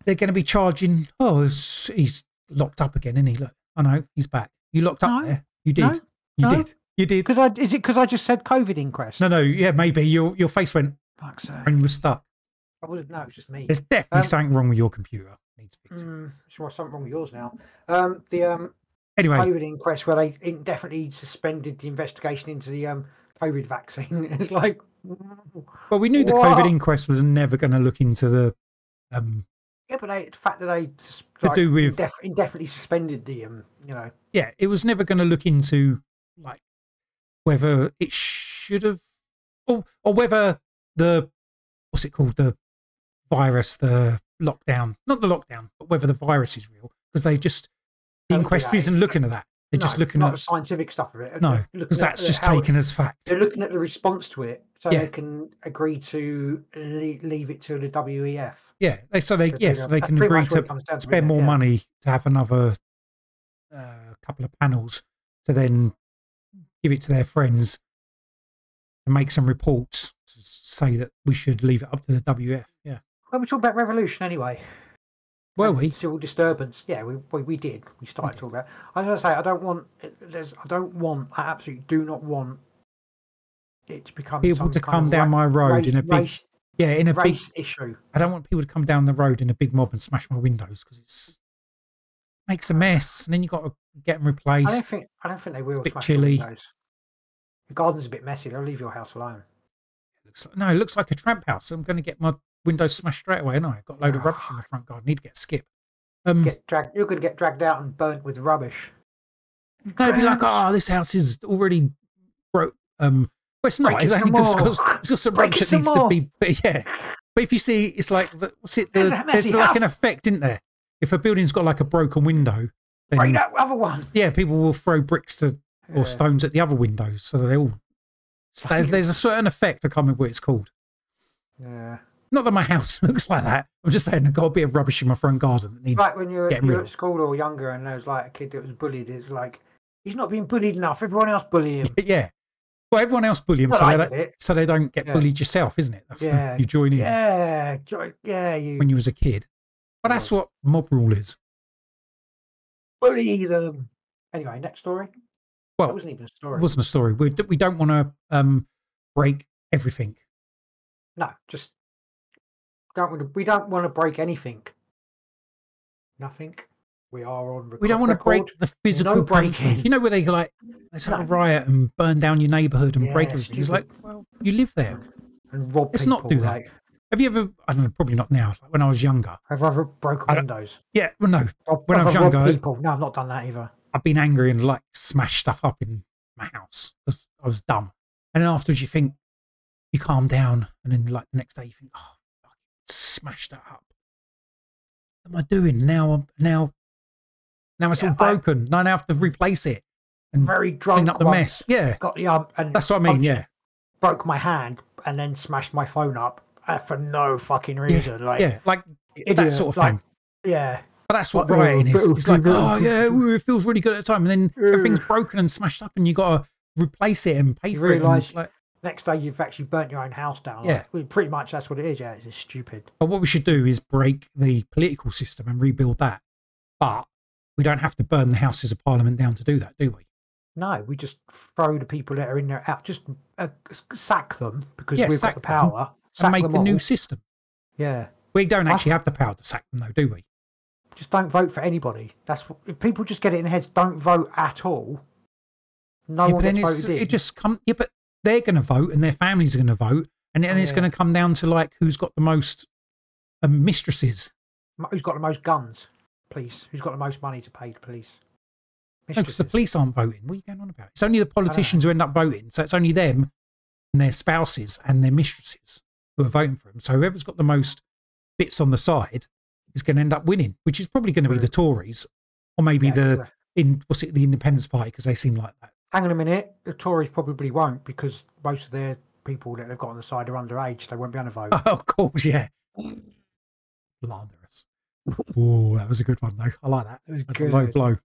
they're going to be charging. Oh, he's locked up again, isn't he? Look, I know he's back. You locked up No. there. You did. No. You No. did. You did. Because I is it because I just said COVID inquest? No, no. Yeah, maybe your your face went Fuck's sake. and was stuck. I would have known. It's just me. There's definitely Um, something wrong with your computer. Needs fixing. Mm, sure, something wrong with yours now. Um, the um, Anyway, COVID inquest where they indefinitely suspended the investigation into the um, COVID vaccine. [laughs] it's like, well, we knew the What? COVID inquest was never going to look into the. Um, yeah, but they, the fact that they like, do with- indef- indefinitely suspended the um, you know, yeah, it was never going to look into like whether it should have, or or whether the what's it called the virus, the lockdown, not the lockdown, but whether the virus is real because they just the inquest isn't looking at that. They're just looking not at the scientific stuff of it. no, because that's just taken as fact. They're looking at the response to it, so Yeah. they can agree to leave, leave it to the WEF. Yeah, they so they yes that. they can agree to it comes down to, spend it? more Yeah. money to have another uh, couple of panels to then give it to their friends and make some reports to say that we should leave it up to the WF. Yeah. Well, we talk about revolution anyway. Were we? Civil disturbance. Yeah, we we, we did. We started did. talking about. I was going to say I don't want. There's. I don't want. I absolutely do not want it to become People to come down ra- my road race, in a big race, yeah in a big. issue. I don't want people to come down the road in a big mob and smash my windows because it's makes a mess and then you got to get them replaced. I don't think. I don't think they will. bit smash the chilly. windows. The garden's a bit messy. They'll leave your house alone. Looks like, no, it looks like a tramp house. I'm going to get my windows smashed straight away. And I got a load of rubbish in the front garden. Need to get a skip. Um, Get dragged. You're going to get dragged out and burnt with rubbish. They'd be like, oh, this house is already broke. Um, well, it's not. Break It's only because more. it's got some rubbish it that needs some to be. But [laughs] yeah, but if you see, it's like the, what's it? The, There's a there's like an effect, isn't there? If a building's got like a broken window, then Break that other one. yeah, people will throw bricks to or Yeah. stones at the other windows, so they all. so There's, there's a certain effect. I can't remember what it's called. Yeah. Not that my house [laughs] looks like that. I'm just saying I've got a bit of rubbish in my front garden that needs. Like when you're, getting you're rid at school or younger and there was like a kid that was bullied, it's like, he's not being bullied enough. Everyone else bully him. [laughs] yeah. Well, everyone else bully Well, so I they, don't, it. so they don't get Yeah. bullied yourself, isn't it? That's Yeah. you join in Yeah. jo- Yeah. You when you was a kid. But that's what mob rule is. bully them. Anyway, next story. Well, that wasn't even a story. It wasn't a story. We, we don't want to um, break everything. No, just don't we don't want to break anything. Nothing. We are on record. We don't want to break the physical No breaking. You know where they like let's have a riot and burn down your neighbourhood and break Yeah, everything. It's like, well, you live there. and rob Let's people. not do that. Like, Have you ever? I don't know. Probably not now. Like when I was younger. have I ever broken windows? Yeah. Well, no. When I was younger- people. No, I've not done that either. I've been angry and like smashed stuff up in my house because I was dumb. And then afterwards, you think you calm down, and then like the next day, you think, oh, smashed that up. What am I doing now? I'm now, now it's Yeah, all I- broken. Now I have to replace it and Very drunk. clean up the once, mess. Yeah, Got the um, and that's what I mean. Yeah, broke my hand and then smashed my phone up uh, for no fucking reason. Like yeah, like that sort of like, thing. Yeah, But that's what Like, oh, rioting is. It's like, oh yeah, it feels really good at the time, and then [laughs] everything's broken and smashed up, and you got to replace it and pay for it. and realise- it's like, next day you've actually burnt your own house down. Yeah. Like, well, pretty much that's what it is. Yeah, it's just stupid. But what we should do is break the political system and rebuild that. But we don't have to burn the Houses of Parliament down to do that, do we? No, we just throw the people that are in there out. Just uh, sack them because Yeah, we've sack got the them power. And make a new system. Yeah, We don't actually have the power to sack them, though, do we? just don't vote for anybody. That's what, if people just get it in their heads. Don't vote at all. No yeah, one then voted in. it just come. Yeah, but they're going to vote and their families are going to vote, and then Oh, it's yeah. going to come down to like who's got the most um, mistresses. Who's got the most guns? Police. Who's got the most money to pay the police? No, because the police aren't voting. What are you going on about? It's only the politicians who end up voting. So it's only them and their spouses and their mistresses who are voting for them. So whoever's got the most bits on the side is going to end up winning, which is probably going to be the Tories or maybe Yeah, the in what's it the Independence Party because they seem like that. Hang on a minute. The Tories probably won't because most of their people that they've got on the side are underage. They won't be able to vote. Oh, [laughs] of course, yeah. Slanderous. Oh, that was a good one though. I like that. It was That's a low good. blow.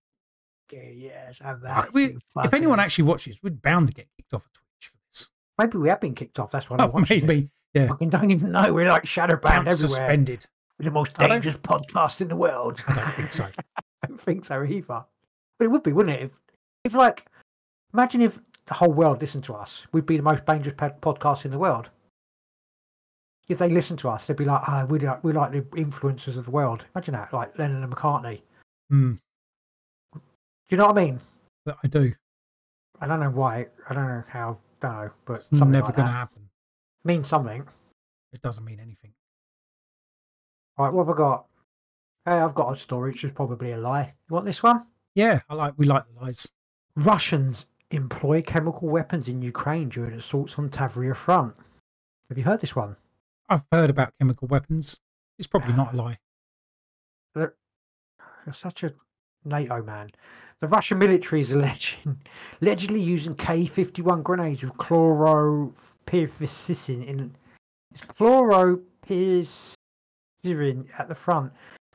Okay, yes, have that. we- if anyone actually watches, we're bound to get kicked off of Twitch for this. maybe we have been kicked off. That's why I Oh, watched it. maybe. Yeah. Fucking don't even know. We're like shadow banned everywhere. suspended. We're the most dangerous podcast in the world. I don't think so. [laughs] I don't think so either. But it would be, wouldn't it? If, if like, imagine if the whole world listened to us, we'd be the most dangerous podcast in the world. If they listened to us, they'd be like, "Ah, we're like, we're like the influencers of the world." Imagine that, like Lennon and McCartney. Hmm, Do you know what I mean? I do. I don't know why. I don't know how. Don't know, but It's something never like going to happen. means something. It doesn't mean anything. All right, what have I got? Hey, I've got a story. which is probably a lie. You want this one? Yeah, I like. We like the lies. Russians employ chemical weapons in Ukraine during assaults on Tavria front. Have you heard this one? I've heard about chemical weapons. It's probably not a ah. lie. They're, they're such a NATO man. The Russian military is [laughs] alleging, allegedly using K-51 grenades with chloropyrifocin in chloropyrifocin at the front.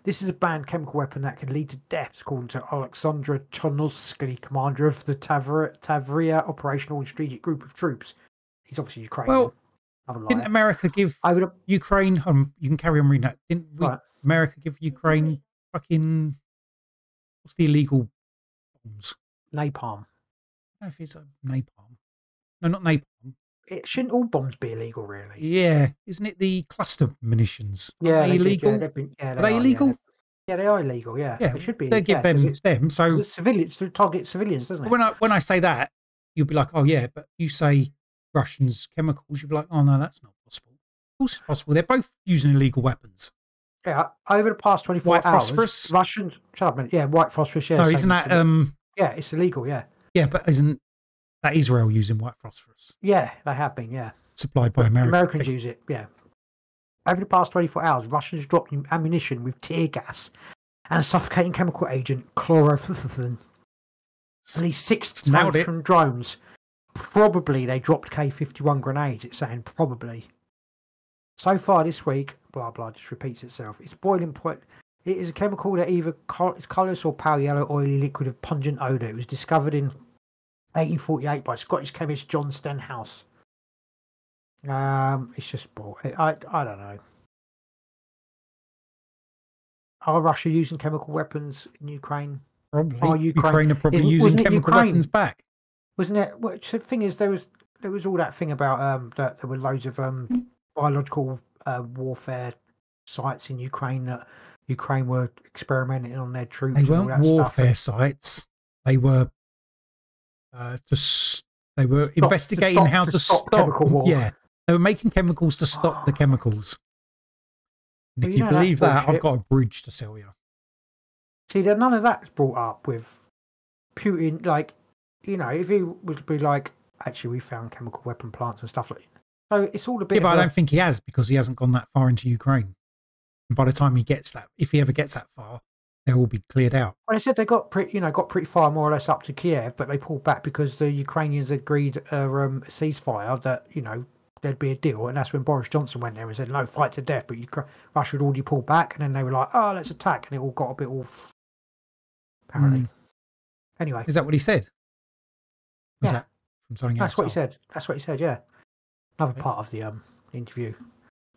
This is a banned chemical weapon that can lead to deaths, according to Alexandra Chonovsky, commander of the Tavria, Tavria Operational and Strategic Group of Troops. He's obviously Ukrainian. Well, Didn't. America give I would Ukraine? Um, you can carry on reading that. Didn't we, Right. America give Ukraine fucking what's the illegal bombs? napalm. I don't know if it's a napalm. No, not napalm. It shouldn't all bombs be illegal, really. Yeah, isn't it the cluster munitions? Yeah, they they illegal? Yeah, been, yeah, Are they yeah, illegal? they're- Yeah, they are illegal. Yeah, Yeah, they should be. they give yeah, them them. So civilians to target civilians, doesn't it? when I when I say that, you'll be like, oh yeah, but you say Russians chemicals, you'll be like, oh no, that's not possible. Of course, it's possible. They're both using illegal weapons. yeah, over the past twenty four hours, phosphorus? Russians. Shut up, minute. Yeah, white phosphorus. Yeah, no, isn't that um? Yeah, it's illegal. Yeah, Yeah, but isn't that Israel using white phosphorus yeah, they have been. Yeah, supplied by America? Americans use it. Yeah. Over the past 24 hours, Russians dropped ammunition with tear gas and a suffocating chemical agent, chlorofluorine. At least six it. from drones. Probably they dropped K 51 grenades, it's saying probably. So far this week, blah blah, just repeats itself. It's boiling point. It is a chemical that either col- is colourless or pale yellow, oily liquid of pungent odour. It was discovered in 1848 by Scottish chemist John Stenhouse. Um, it's just bull. I, I don't know. Are Russia using chemical weapons in Ukraine? Probably. Oh, Ukraine, Ukraine- are probably it- using chemical Ukraine? weapons back. wasn't it? Well, the thing is, there was there was all that thing about um that there were loads of um biological uh, warfare sites in Ukraine that Ukraine were experimenting on their troops. They weren't that stuff. warfare sites. They were uh, to s- they were to investigating stop- how to to, stop stop. chemical war. Yeah, they were making chemicals to stop the [gasps] chemicals. And Well, if you you know believe that, I've got a bridge to sell you. See, that none of that's brought up with Putin. Like, you know, if he would be like, actually, we found chemical weapon plants and stuff like. So it's all a bit. Yeah, but I a- don't think he has because he hasn't gone that far into Ukraine. And by the time he gets that, if he ever gets that far, they'll all be cleared out. Well, they said they got pretty, you know, got pretty far more or less up to Kiev, but they pulled back because the Ukrainians agreed a um, ceasefire that you know there'd be a deal, and that's when Boris Johnson went there and said no, fight to death. But Ukra- Russia had already pulled back, and then they were like, oh, let's attack, and it all got a bit off. Apparently. Mm. Anyway, Is that what he said? Was Yeah. that from something else? that's what he said. That's what he said. Yeah, another part of the um interview.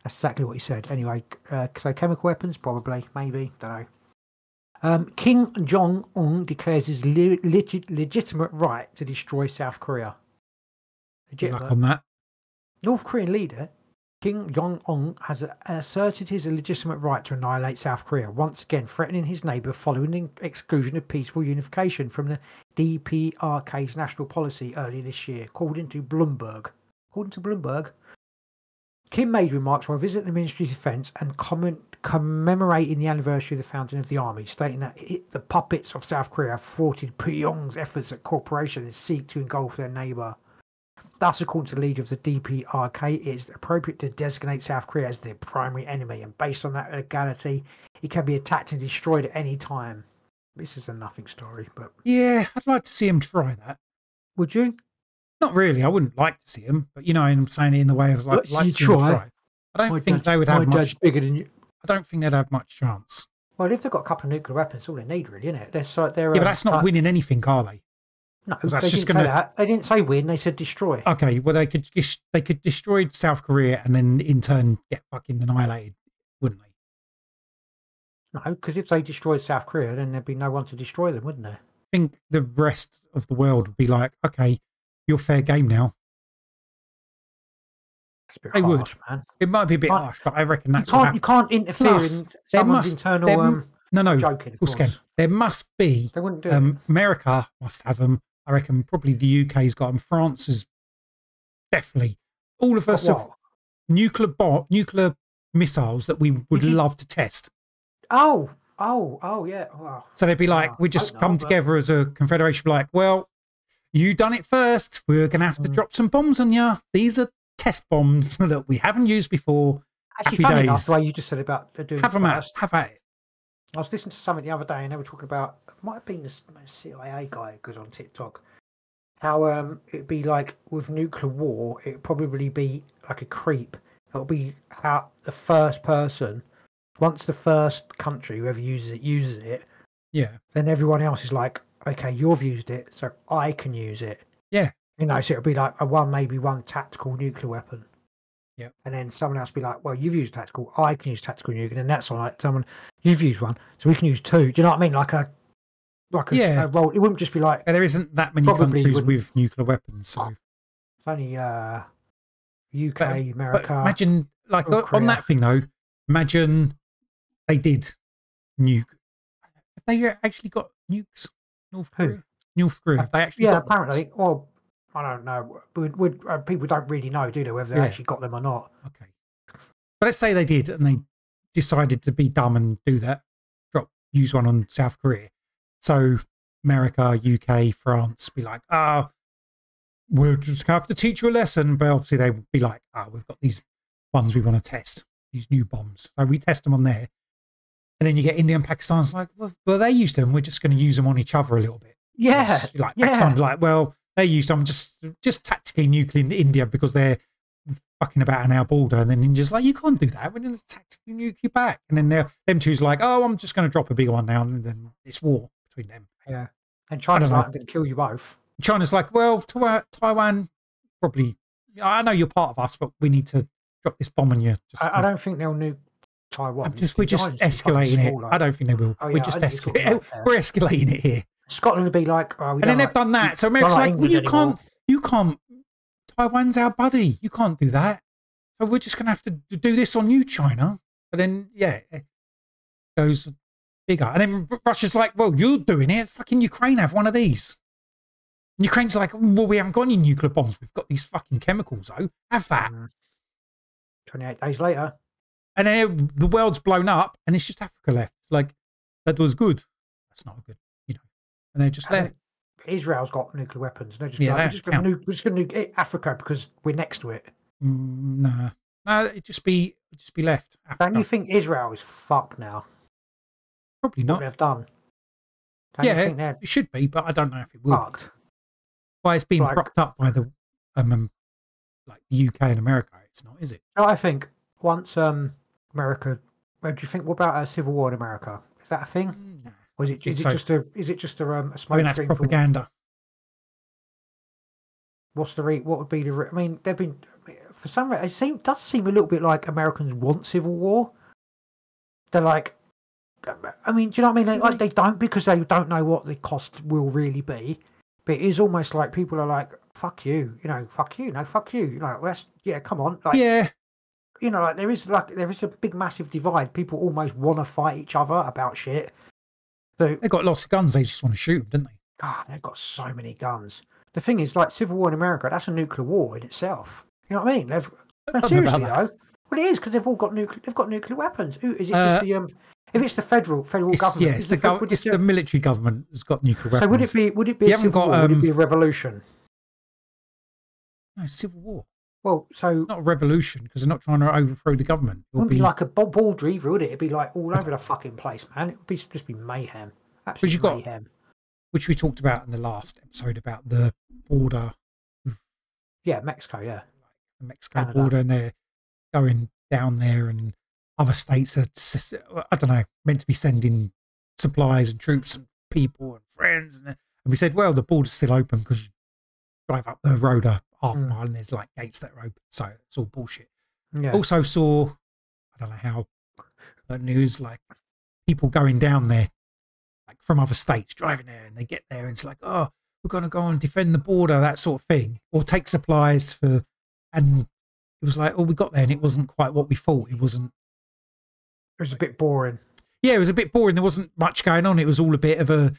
That's exactly what he said. Anyway, uh, so chemical weapons, probably, maybe, don't know. Um, King Jong Un declares his le- legit- legitimate right to destroy South Korea. Good luck Legitimate. on that. North Korean leader Kim Jong Un has asserted his legitimate right to annihilate South Korea, once again threatening his neighbour following the exclusion of peaceful unification from the DPRK's national policy earlier this year, according to Bloomberg. According to Bloomberg, Kim made remarks while visiting the Ministry of Defence and comment, commemorating the anniversary of the founding of the army, stating that it, the puppets of South Korea have thwarted Pyongyang's efforts at cooperation and seek to engulf their neighbour. Thus, according to the leader of the DPRK, it is appropriate to designate South Korea as their primary enemy, and based on that legality, it can be attacked and destroyed at any time. This is a nothing story, but Yeah, I'd like to see him try that. would you? Not really. I wouldn't like to see him, but you know, I'm saying it in the way of like, Let's like to try. try. I don't My think they would my have much. dad's bigger than you. I don't think they'd have much chance. Well, if they've got a couple of nuclear weapons, all they need, really, isn't it? They're so they're. Yeah, but that's not uh, winning anything, are they? No, 'cause they that's just didn't say gonna- that. They didn't say win. They said destroy. Okay, well they could they could destroy South Korea and then in turn get fucking annihilated, wouldn't they? No, because if they destroyed South Korea, then there'd be no one to destroy them, wouldn't there? I think the rest of the world would be like, okay, you're fair game now. That's a bit They would. harsh, man. It might be a bit Can't- harsh, but I reckon that's what can't, you can't interfere Plus, in someone's must- internal there um, No, no, joking. Of course, course. There must be. They wouldn't do Um. America must have them. I reckon probably the UK's got them. France is definitely. All of us have nuclear bomb, nuclear missiles that we would did- love to test. Oh, oh, oh, yeah. Wow. So they'd be like, Ah, we just come know, but- together as a confederation, like, well, you done it first. We're going to have to Mm. drop some bombs on you. These are test bombs [laughs] that we haven't used before. Actually, funny enough, the way you just said about uh, doing Have them first, have at it. I was listening to something the other day, and they were talking about it might have been the CIA guy who goes on TikTok. How um it'd be like with nuclear war, it'd probably be like a creep. It'll be how the first person, once the first country whoever uses it uses it, Yeah. then everyone else is like, okay, you've used it, so I can use it. Yeah. You know, so it'll be like a one, maybe one tactical nuclear weapon. Yeah. And then someone else be like, well, you've used tactical, I can use tactical nuke. And then that's like someone, you've used one, so we can use two. Do you know what I mean? Like a, like a, Yeah. a roll. It wouldn't just be like, Yeah, There isn't that many countries wouldn't- with nuclear weapons. So it's only uh, UK, But- but America. imagine, like, Korea. on that thing though, imagine they did nuke. Have they actually got nukes? North Who? Korea? North Korea. Have they actually yeah, apparently. Well, I don't know. Would, would, uh, people don't really know, do they, whether they Yeah. actually got them or not? Okay. But let's say they did and they decided to be dumb and do that, drop, use one on South Korea. So America, UK, France be like, ah, we're just going to have to teach you a lesson. But obviously they would be like, ah, we've got these ones we want to test, these new bombs. So we test them on there. And then you get India and Pakistan. It's like, well, well, they used them. We're just going to use them on each other a little bit. Yeah. Like yeah. Like, well, they used them just just tactically nuclear India because they're fucking about on our border. And then India's like, you can't do that. We're going to tactically nuke you back. And then they're, them two's like, oh, I'm just going to drop a bigger one now. And then it's war between them. Yeah. And China's like, I'm going to kill you both. China's like, well, Taiwan, Taiwan probably, I know you're part of us, but we need to drop this bomb on you. Just I, I don't think they'll nuke Taiwan. I'm just, we're just Taiwan's too fucking escalating it. I don't think they will. Oh, we're just I think you're talking escalating. We're escalating it here. Scotland would be like, oh, we and then they've like- done that. So America's like well, you anymore. can't, you can't. Taiwan's our buddy. You can't do that. So we're just going to have to do this on you, China. But then, yeah, it goes bigger. And then Russia's like, well, you're doing it. Fucking Ukraine have one of these. And Ukraine's like, well, we haven't got any nuclear bombs. We've got these fucking chemicals, though. Have that. Mm. 28 days later. And then the world's blown up and it's just Africa left. It's like, that was good. That's not a good. And they're just there. Israel's got nuclear weapons. They're just, Yeah, like, we're just going to nuke, we're just going to nuke Africa because we're next to it. Mm, nah. No, it'd just be, it'd just be left. Don't you think Israel is fucked now? Probably not. they've done? Don't Yeah, it should be, but I don't know if it will. be. fucked? Well, it's being Like- propped up by the, um, um, like the UK and America. It's not, is it? No, I think once um America, where do you think? What about a civil war in America? Is that a thing? Mm. Or is it, it so. just a is it just a um a I smoke mean, that's screen for propaganda. what's the re, what would be the re, I mean they've been for some reason it seem does seem a little bit like Americans want civil war. They're like, I mean, do you know what I mean? They, like, they don't because they don't know what the cost will really be. But it is almost like people are like, "Fuck you," you know, "Fuck you," no, "Fuck you," you know. Let's yeah, come on, like yeah. you know, like there is like there is a big massive divide. People almost want to fight each other about shit. So They got lots of guns. They just want to shoot them, didn't they? God, they've got so many guns. The thing is, like civil war in America, that's a nuclear war in itself. You know what I mean? They've no, seriously though. Well, it is because they've all got nuclear. They've got nuclear weapons. Who is it? Uh, just the um? If it's the federal federal It's, government, yeah, it's the, gov- it's it the military government that's got nuclear weapons. So would it be? Would it be You a haven't civil got, war? would it um, be a revolution? No, civil war. Well, so Not a revolution because they're not trying to overthrow the government. it wouldn't be, be like a bo- border either, would it? It'd be like all over the fucking place, man. It would be just be mayhem. Absolute you've got- mayhem. which we talked about in the last episode about the border, Yeah, Mexico. Yeah. the Mexico Canada. border, and they're going down there, and other states are, I don't know, meant to be sending supplies and troops and people and friends, and, and we said, well, the border's still open because drive up the road a half Mm. mile and there's like gates that are open, so it's all bullshit. Yeah. Also saw, I don't know how, the news like people going down there, like from other states, driving there, and they get there and it's like, oh, we're going to go and defend the border, that sort of thing, or take supplies for, and it was like, oh, we got there and it wasn't quite what we thought. It wasn't. It was a bit boring. Yeah, it was a bit boring. There wasn't much going on. It was all a bit of a.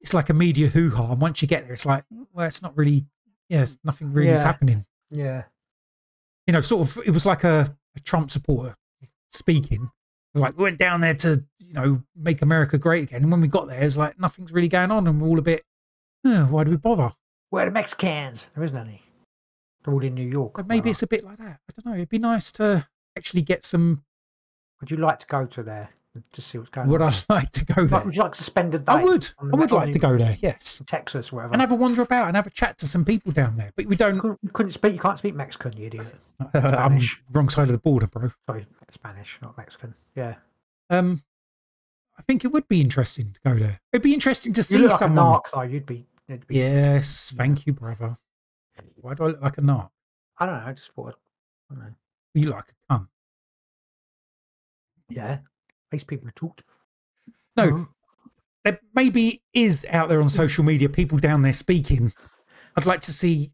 It's like a media hoo ha, and once you get there, it's like, well, it's not really. Yes, nothing really is happening. Yeah. you know, sort of, it was like a, a Trump supporter speaking. Like, we went down there to, you know, make America great again. And when we got there, it's like nothing's really going on. And we're all a bit, oh, why do we bother? Where are the Mexicans? There isn't any. They're all in New York. But maybe it's a bit like that. I don't know. It'd be nice to actually get some. Would you like to go to there? Just see what's going Would on. Would I [laughs] like to go Like, there? would you like to spend a day? I would. I would like to go there. Yes, Texas, or whatever. and have a wander about and have a chat to some people down there. But we don't. couldn't, you couldn't speak. You can't speak Mexican, you idiot. [laughs] I'm wrong side of the border, bro. Sorry, Spanish, not Mexican. Yeah. Um, I think it would be interesting to go there. It'd be interesting to You see look like someone. a narc, though. You'd be. You'd be Yes, thank you, brother. Why do I look like a narc? I don't know. I just thought. I don't know. You like a cunt. Yeah. These people are talked. No, Mhm. there maybe is out there on social media people down there speaking. I'd like to see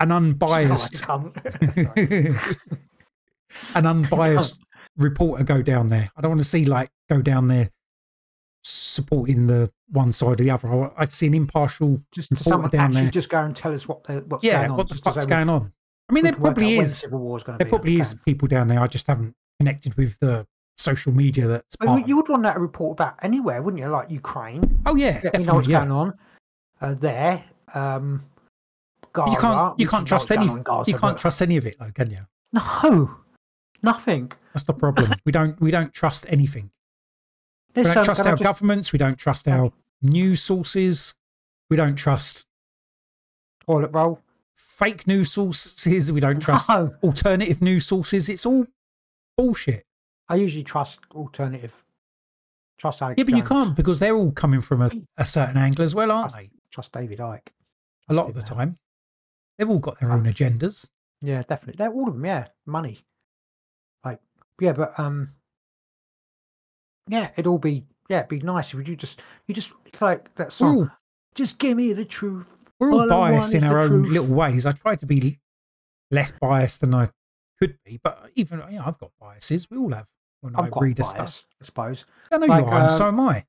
an unbiased, Smell like a cunt. an unbiased reporter go down there. I don't want to see like go down there supporting the one side or the other. I'd see an impartial. just reporter someone down there. just go and tell us what the, what's Yeah, going on. what the fuck's going on? I mean, there probably is. when is. Civil War's going to There probably is people down there. I just haven't connected with the social media that's But part. you- would want that report about anywhere, wouldn't you? Like Ukraine. Oh yeah, Let me know what's. Yeah. going on uh, there. Um, Gaza. You can't. You can't trust any. going on in Gaza, You can't but- trust any of it, though, can you? No, [laughs] nothing. That's the problem. [laughs] we don't. We don't trust anything. We don't trust can our just- governments. We don't trust our news sources. We don't trust toilet roll. fake news sources. We don't trust No. alternative news sources. It's all bullshit. I usually trust alternative. Trust Alex. Yeah, but you can't because they're all coming from a, a certain angle as well, aren't they? trust David Icke. A lot of the time, they've all got their own agendas. Yeah, definitely. They're all of them. Yeah, money. Like, yeah, but um, yeah, it'd all be yeah, it'd be nice if you just you just it's like that song. all, Just give me the truth. we're all All biased in our own truth. little ways. I try to be less biased than I could be, but even you know, I've got biases. We all have when I'm I quite read biased, stuff. I suppose. I know Like, you are, and so um, am I.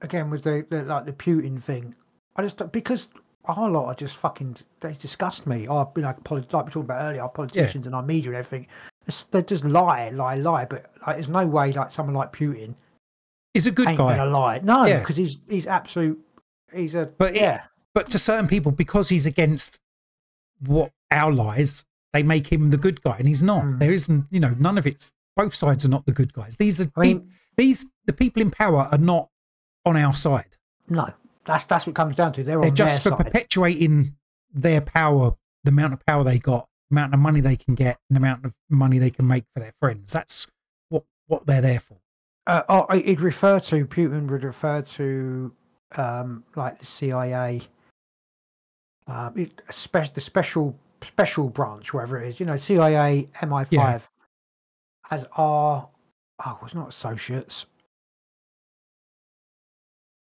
Again, with the, the like the Putin thing, I just because our lot are just fucking they disgust me. Our you know, poli- like we talked about earlier, our politicians and our media and everything. They just lie, lie, lie. But like, there's no way like someone like Putin is a good ain't guy. gonna lie. No, Yeah. because he's he's absolute. He's a But it- yeah. but to certain people, because he's against what our lies, they make him the good guy, and he's not. Mm. There isn't, you know, none of it's. Both sides are not the good guys. These are I mean- peop- these the people in power are not on our side. No, that's that's what it comes down to. They're, They're just for side. perpetuating their power, the amount of power they got, the amount of money they can get, and the amount of money they can make for their friends. That's what what they're there for. Uh, oh, it'd refer to Putin would refer to um, like the CIA, um, it, spe- the special special branch, whatever it is. You know, CIA, MI5, Yeah. As our oh, it's not associates.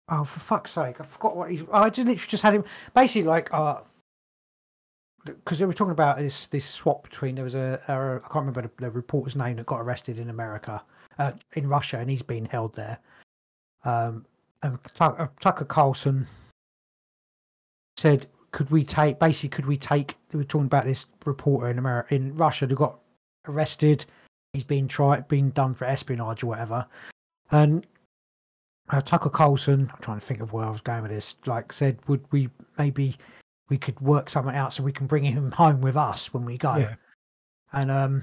Oh, for fuck's sake! I forgot what he's. I just literally just had him basically like uh because they were talking about this this swap between there was a, a I can't remember the, the reporter's name that got arrested in America uh, in Russia and he's been held there. Um, and Tucker, Tucker Carlson said, "Could we take basically? Could we take?" They were talking about this reporter in America in Russia who got arrested. He's been tried, been done for espionage or whatever, and uh, Tucker Carlson. I'm trying to think of where I was going with this. Like said, would we maybe we could work something out so we can bring him home with us when we go? Yeah. and um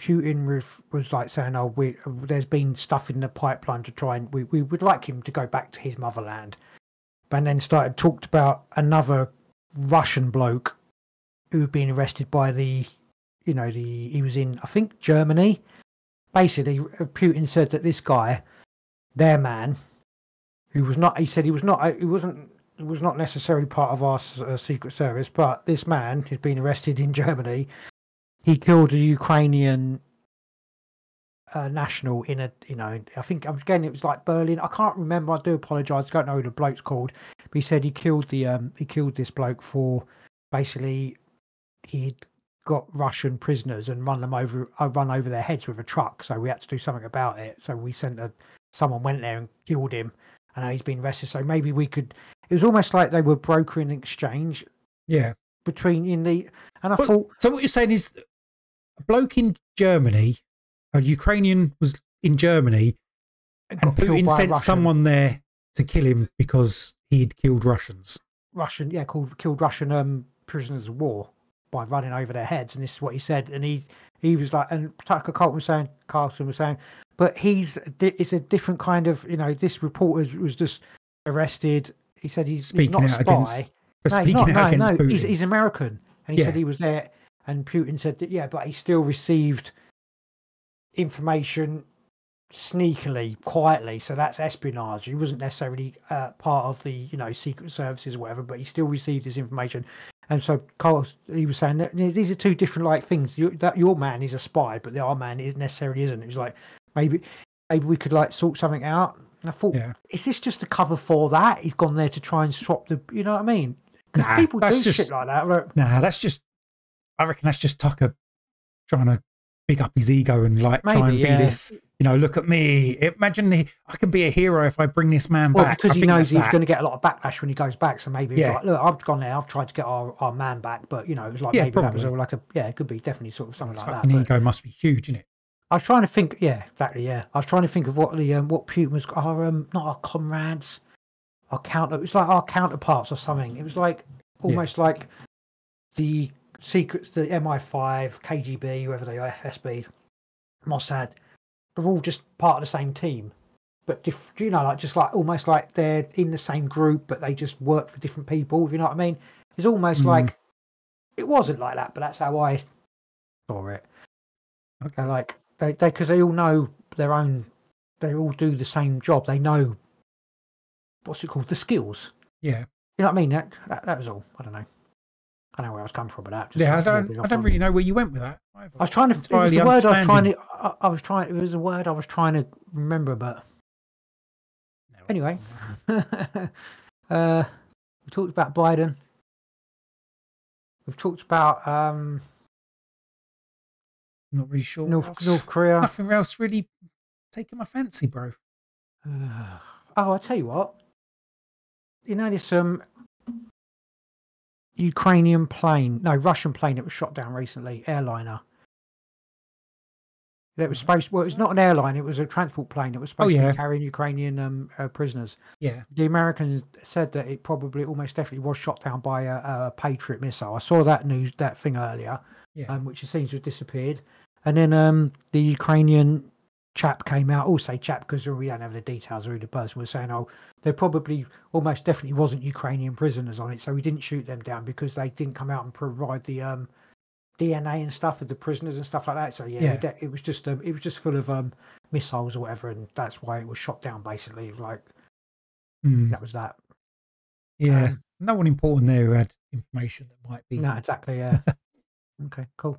Putin was like saying, "Oh, we, there's been stuff in the pipeline to try and we, we would like him to go back to his motherland," and then started talked about another Russian bloke who had been arrested by the, you know, the he was in I think Germany. Basically, uh, Putin said that this guy, their man, who was not, he said he was not, he wasn't. He was not necessarily part of our uh, secret service, but this man who's been arrested in [laughs] Germany he killed a Ukrainian uh, national in a, you know, I think again it was like Berlin. I can't remember. I do apologise. I don't know who the bloke's called, but he said he killed the um he killed this bloke for basically he'd got Russian prisoners and run them over uh, run over their heads with a truck. So we had to do something about it. So we sent a someone went there and killed him, and he's been arrested. So maybe we could. It was almost like they were brokering an exchange Yeah. between in the, and I But- thought. So what you're saying is a bloke in Germany, a Ukrainian was in Germany, and Putin sent someone there to kill him because he'd killed Russians. Russian, yeah, called killed Russian um, prisoners of war by running over their heads, and this is what he said. And he he was like, and Tucker Carlson was saying, Carlson was saying, but he's it's a different kind of you know. This reporter was just arrested. He said he's, he's Speaking not a out against- spy. For No, he's speaking not, no, no, He's, he's American, and he said he was there. And Putin said that yeah, but he still received information sneakily, quietly. So that's espionage. He wasn't necessarily uh, part of the you know secret services or whatever, but he still received this information. And so Carl, he was saying that these are two different like things. You, that your man is a spy, but the our man is necessarily isn't. It was like maybe maybe we could like sort something out. And I thought, Yeah. is this just a cover for that? He's gone there to try and swap the, you know what I mean? Because Nah, people do that's shit just- like that. Like, Nah, that's just. I reckon that's just Tucker trying to big up his ego and like try Maybe, and be this. You know, look at me. Imagine the I can be a hero if I bring this man Well, back. because I he knows he's that. going to get a lot of backlash when he goes back. So maybe Yeah. like, look, I've gone there, I've tried to get our, our man back, but you know, it was like Yeah, maybe that was all like a yeah, it could be definitely sort of something His like that. but- ego must be huge, isn't it? I was trying to think, yeah, exactly, yeah. I was trying to think of what the um, what Putin was our um, not our comrades, our counter. It was like our counterparts or something. It was like almost like the secrets, the MI5, KGB, whoever they are, FSB, Mossad. They're all just part of the same team, but diff- do you know, like just like almost like they're in the same group, but they just work for different people. If you know what I mean? It's almost Mm. like it wasn't like that, but that's how I saw it. Okay. Like they they because they all know their own. They all do the same job. They know what's it called, the skills. Yeah. You know what I mean? That that, that was all. I don't know. I don't know where I was coming from with that. just Yeah, I don't. I don't really know where you went with that. either. I was trying to. It was the word I was trying to. I, I was trying. It was a word I was trying to remember, but anyway. [laughs] uh, we talked about Biden. We've talked about um, not really sure. North. North Korea. Nothing else really taking my fancy, bro. [sighs] oh, I'll tell you what. You know this um Ukrainian plane, no Russian plane that was shot down recently, airliner. That was supposed. Well, it's not an airline. It was a transport plane that was supposed to yeah. be carrying Ukrainian um, uh, prisoners. Yeah. The Americans said that it probably, almost definitely, was shot down by a, a Patriot missile. I saw that news, that thing earlier, Yeah. um, which it seems to have disappeared. And then um, the Ukrainian chap came out. I'll say chap because we don't have the details of who the person was saying. Oh, there probably almost definitely wasn't Ukrainian prisoners on it, so we didn't shoot them down because they didn't come out and provide the um, DNA and stuff of the prisoners and stuff like that. So yeah, Yeah. de- it was just um, it was just full of um, missiles or whatever, and that's why it was shot down. Basically, it was like Mm, that was that. yeah. um, no one important there who had information that might be. No, exactly. Yeah. [laughs] okay. Cool.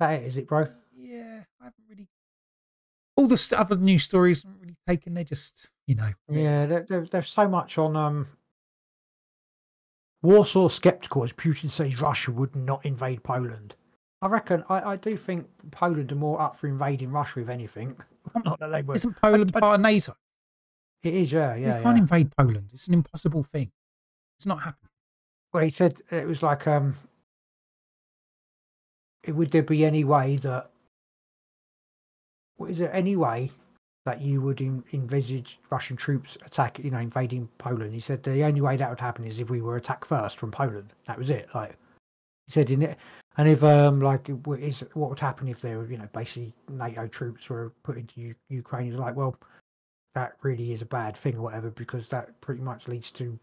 That it, is it, bro? Yeah. I haven't really. All the st- other news stories haven't really taken. They're just, you know. Yeah. There, there, there's so much on um. Warsaw skeptical as Putin says Russia would not invade Poland. I reckon I, I do think Poland are more up for invading Russia if anything. [laughs] Not that they would. Isn't Poland I- part of NATO? It is, yeah, yeah. you yeah. can't invade Poland. It's an impossible thing. It's not happening. Well, he said it was like, um, it- would there be any way that, is there any way that you would en- envisage Russian troops attack, you know, invading Poland? He said the only way that would happen is if we were attacked first from Poland. That was it. Like he said in it, and if um like is what would happen if there were you know basically NATO troops were put into U- Ukraine? He's like, well, that really is a bad thing or whatever because that pretty much leads to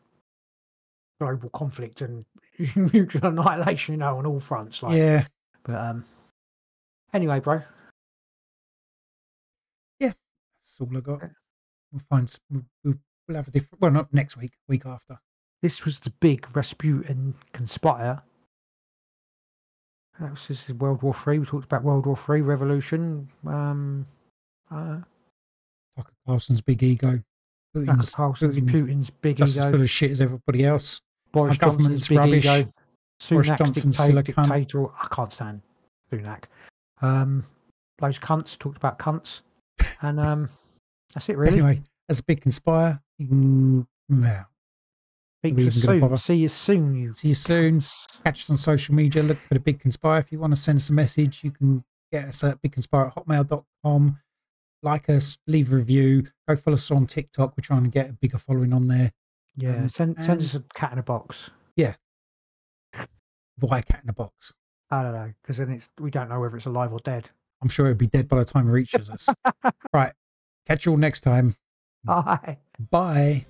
global conflict and [laughs] mutual annihilation, you know, on all fronts. Like, yeah. but um, anyway, bro, That's all I got. We'll find. We'll, we'll, we'll have a different. Well, not next week. Week after. this was the big Rasputin conspire. That was this is World War Three. We talked about World War Three revolution. Um, uh, Tucker Carlson's big ego. Tucker Putin's, Carlson's Putin's Putin's big just as full of shit as everybody else. Boris our government's Johnson's big rubbish. ego. Boris Sunak's Johnson's dicta- still a cunt. dictator. I can't stand Sunak. Um, those cunts talked about cunts, and um, that's it really. Anyway, as a big conspire, you. Yeah. Speak to even soon. See you soon, you. See you soon. Catch us on social media. Look for the Big Conspire. If you want to send us a message, you can get us at bigconspire at hotmail.com. Like us, leave a review. Go follow us on TikTok. We're trying to get a bigger following on there. Yeah, Um, send send us a cat in a box. Yeah. Why a cat in a box? I don't know because then it's we don't know whether it's alive or dead. I'm sure it'll be dead by the time it reaches us. [laughs] right. Catch you all next time. Bye. Bye.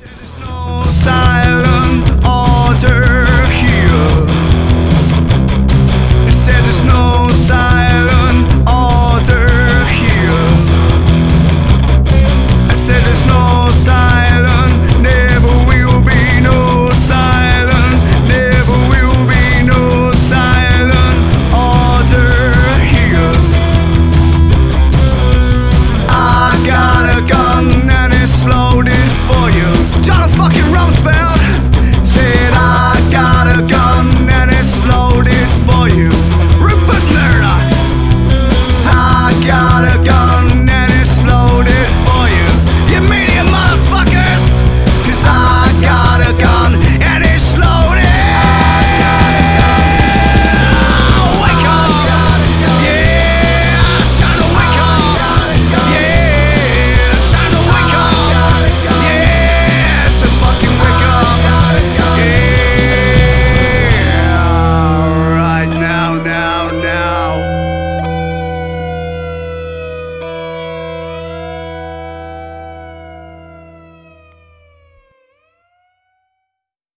There's no silent order here. It said there's no silent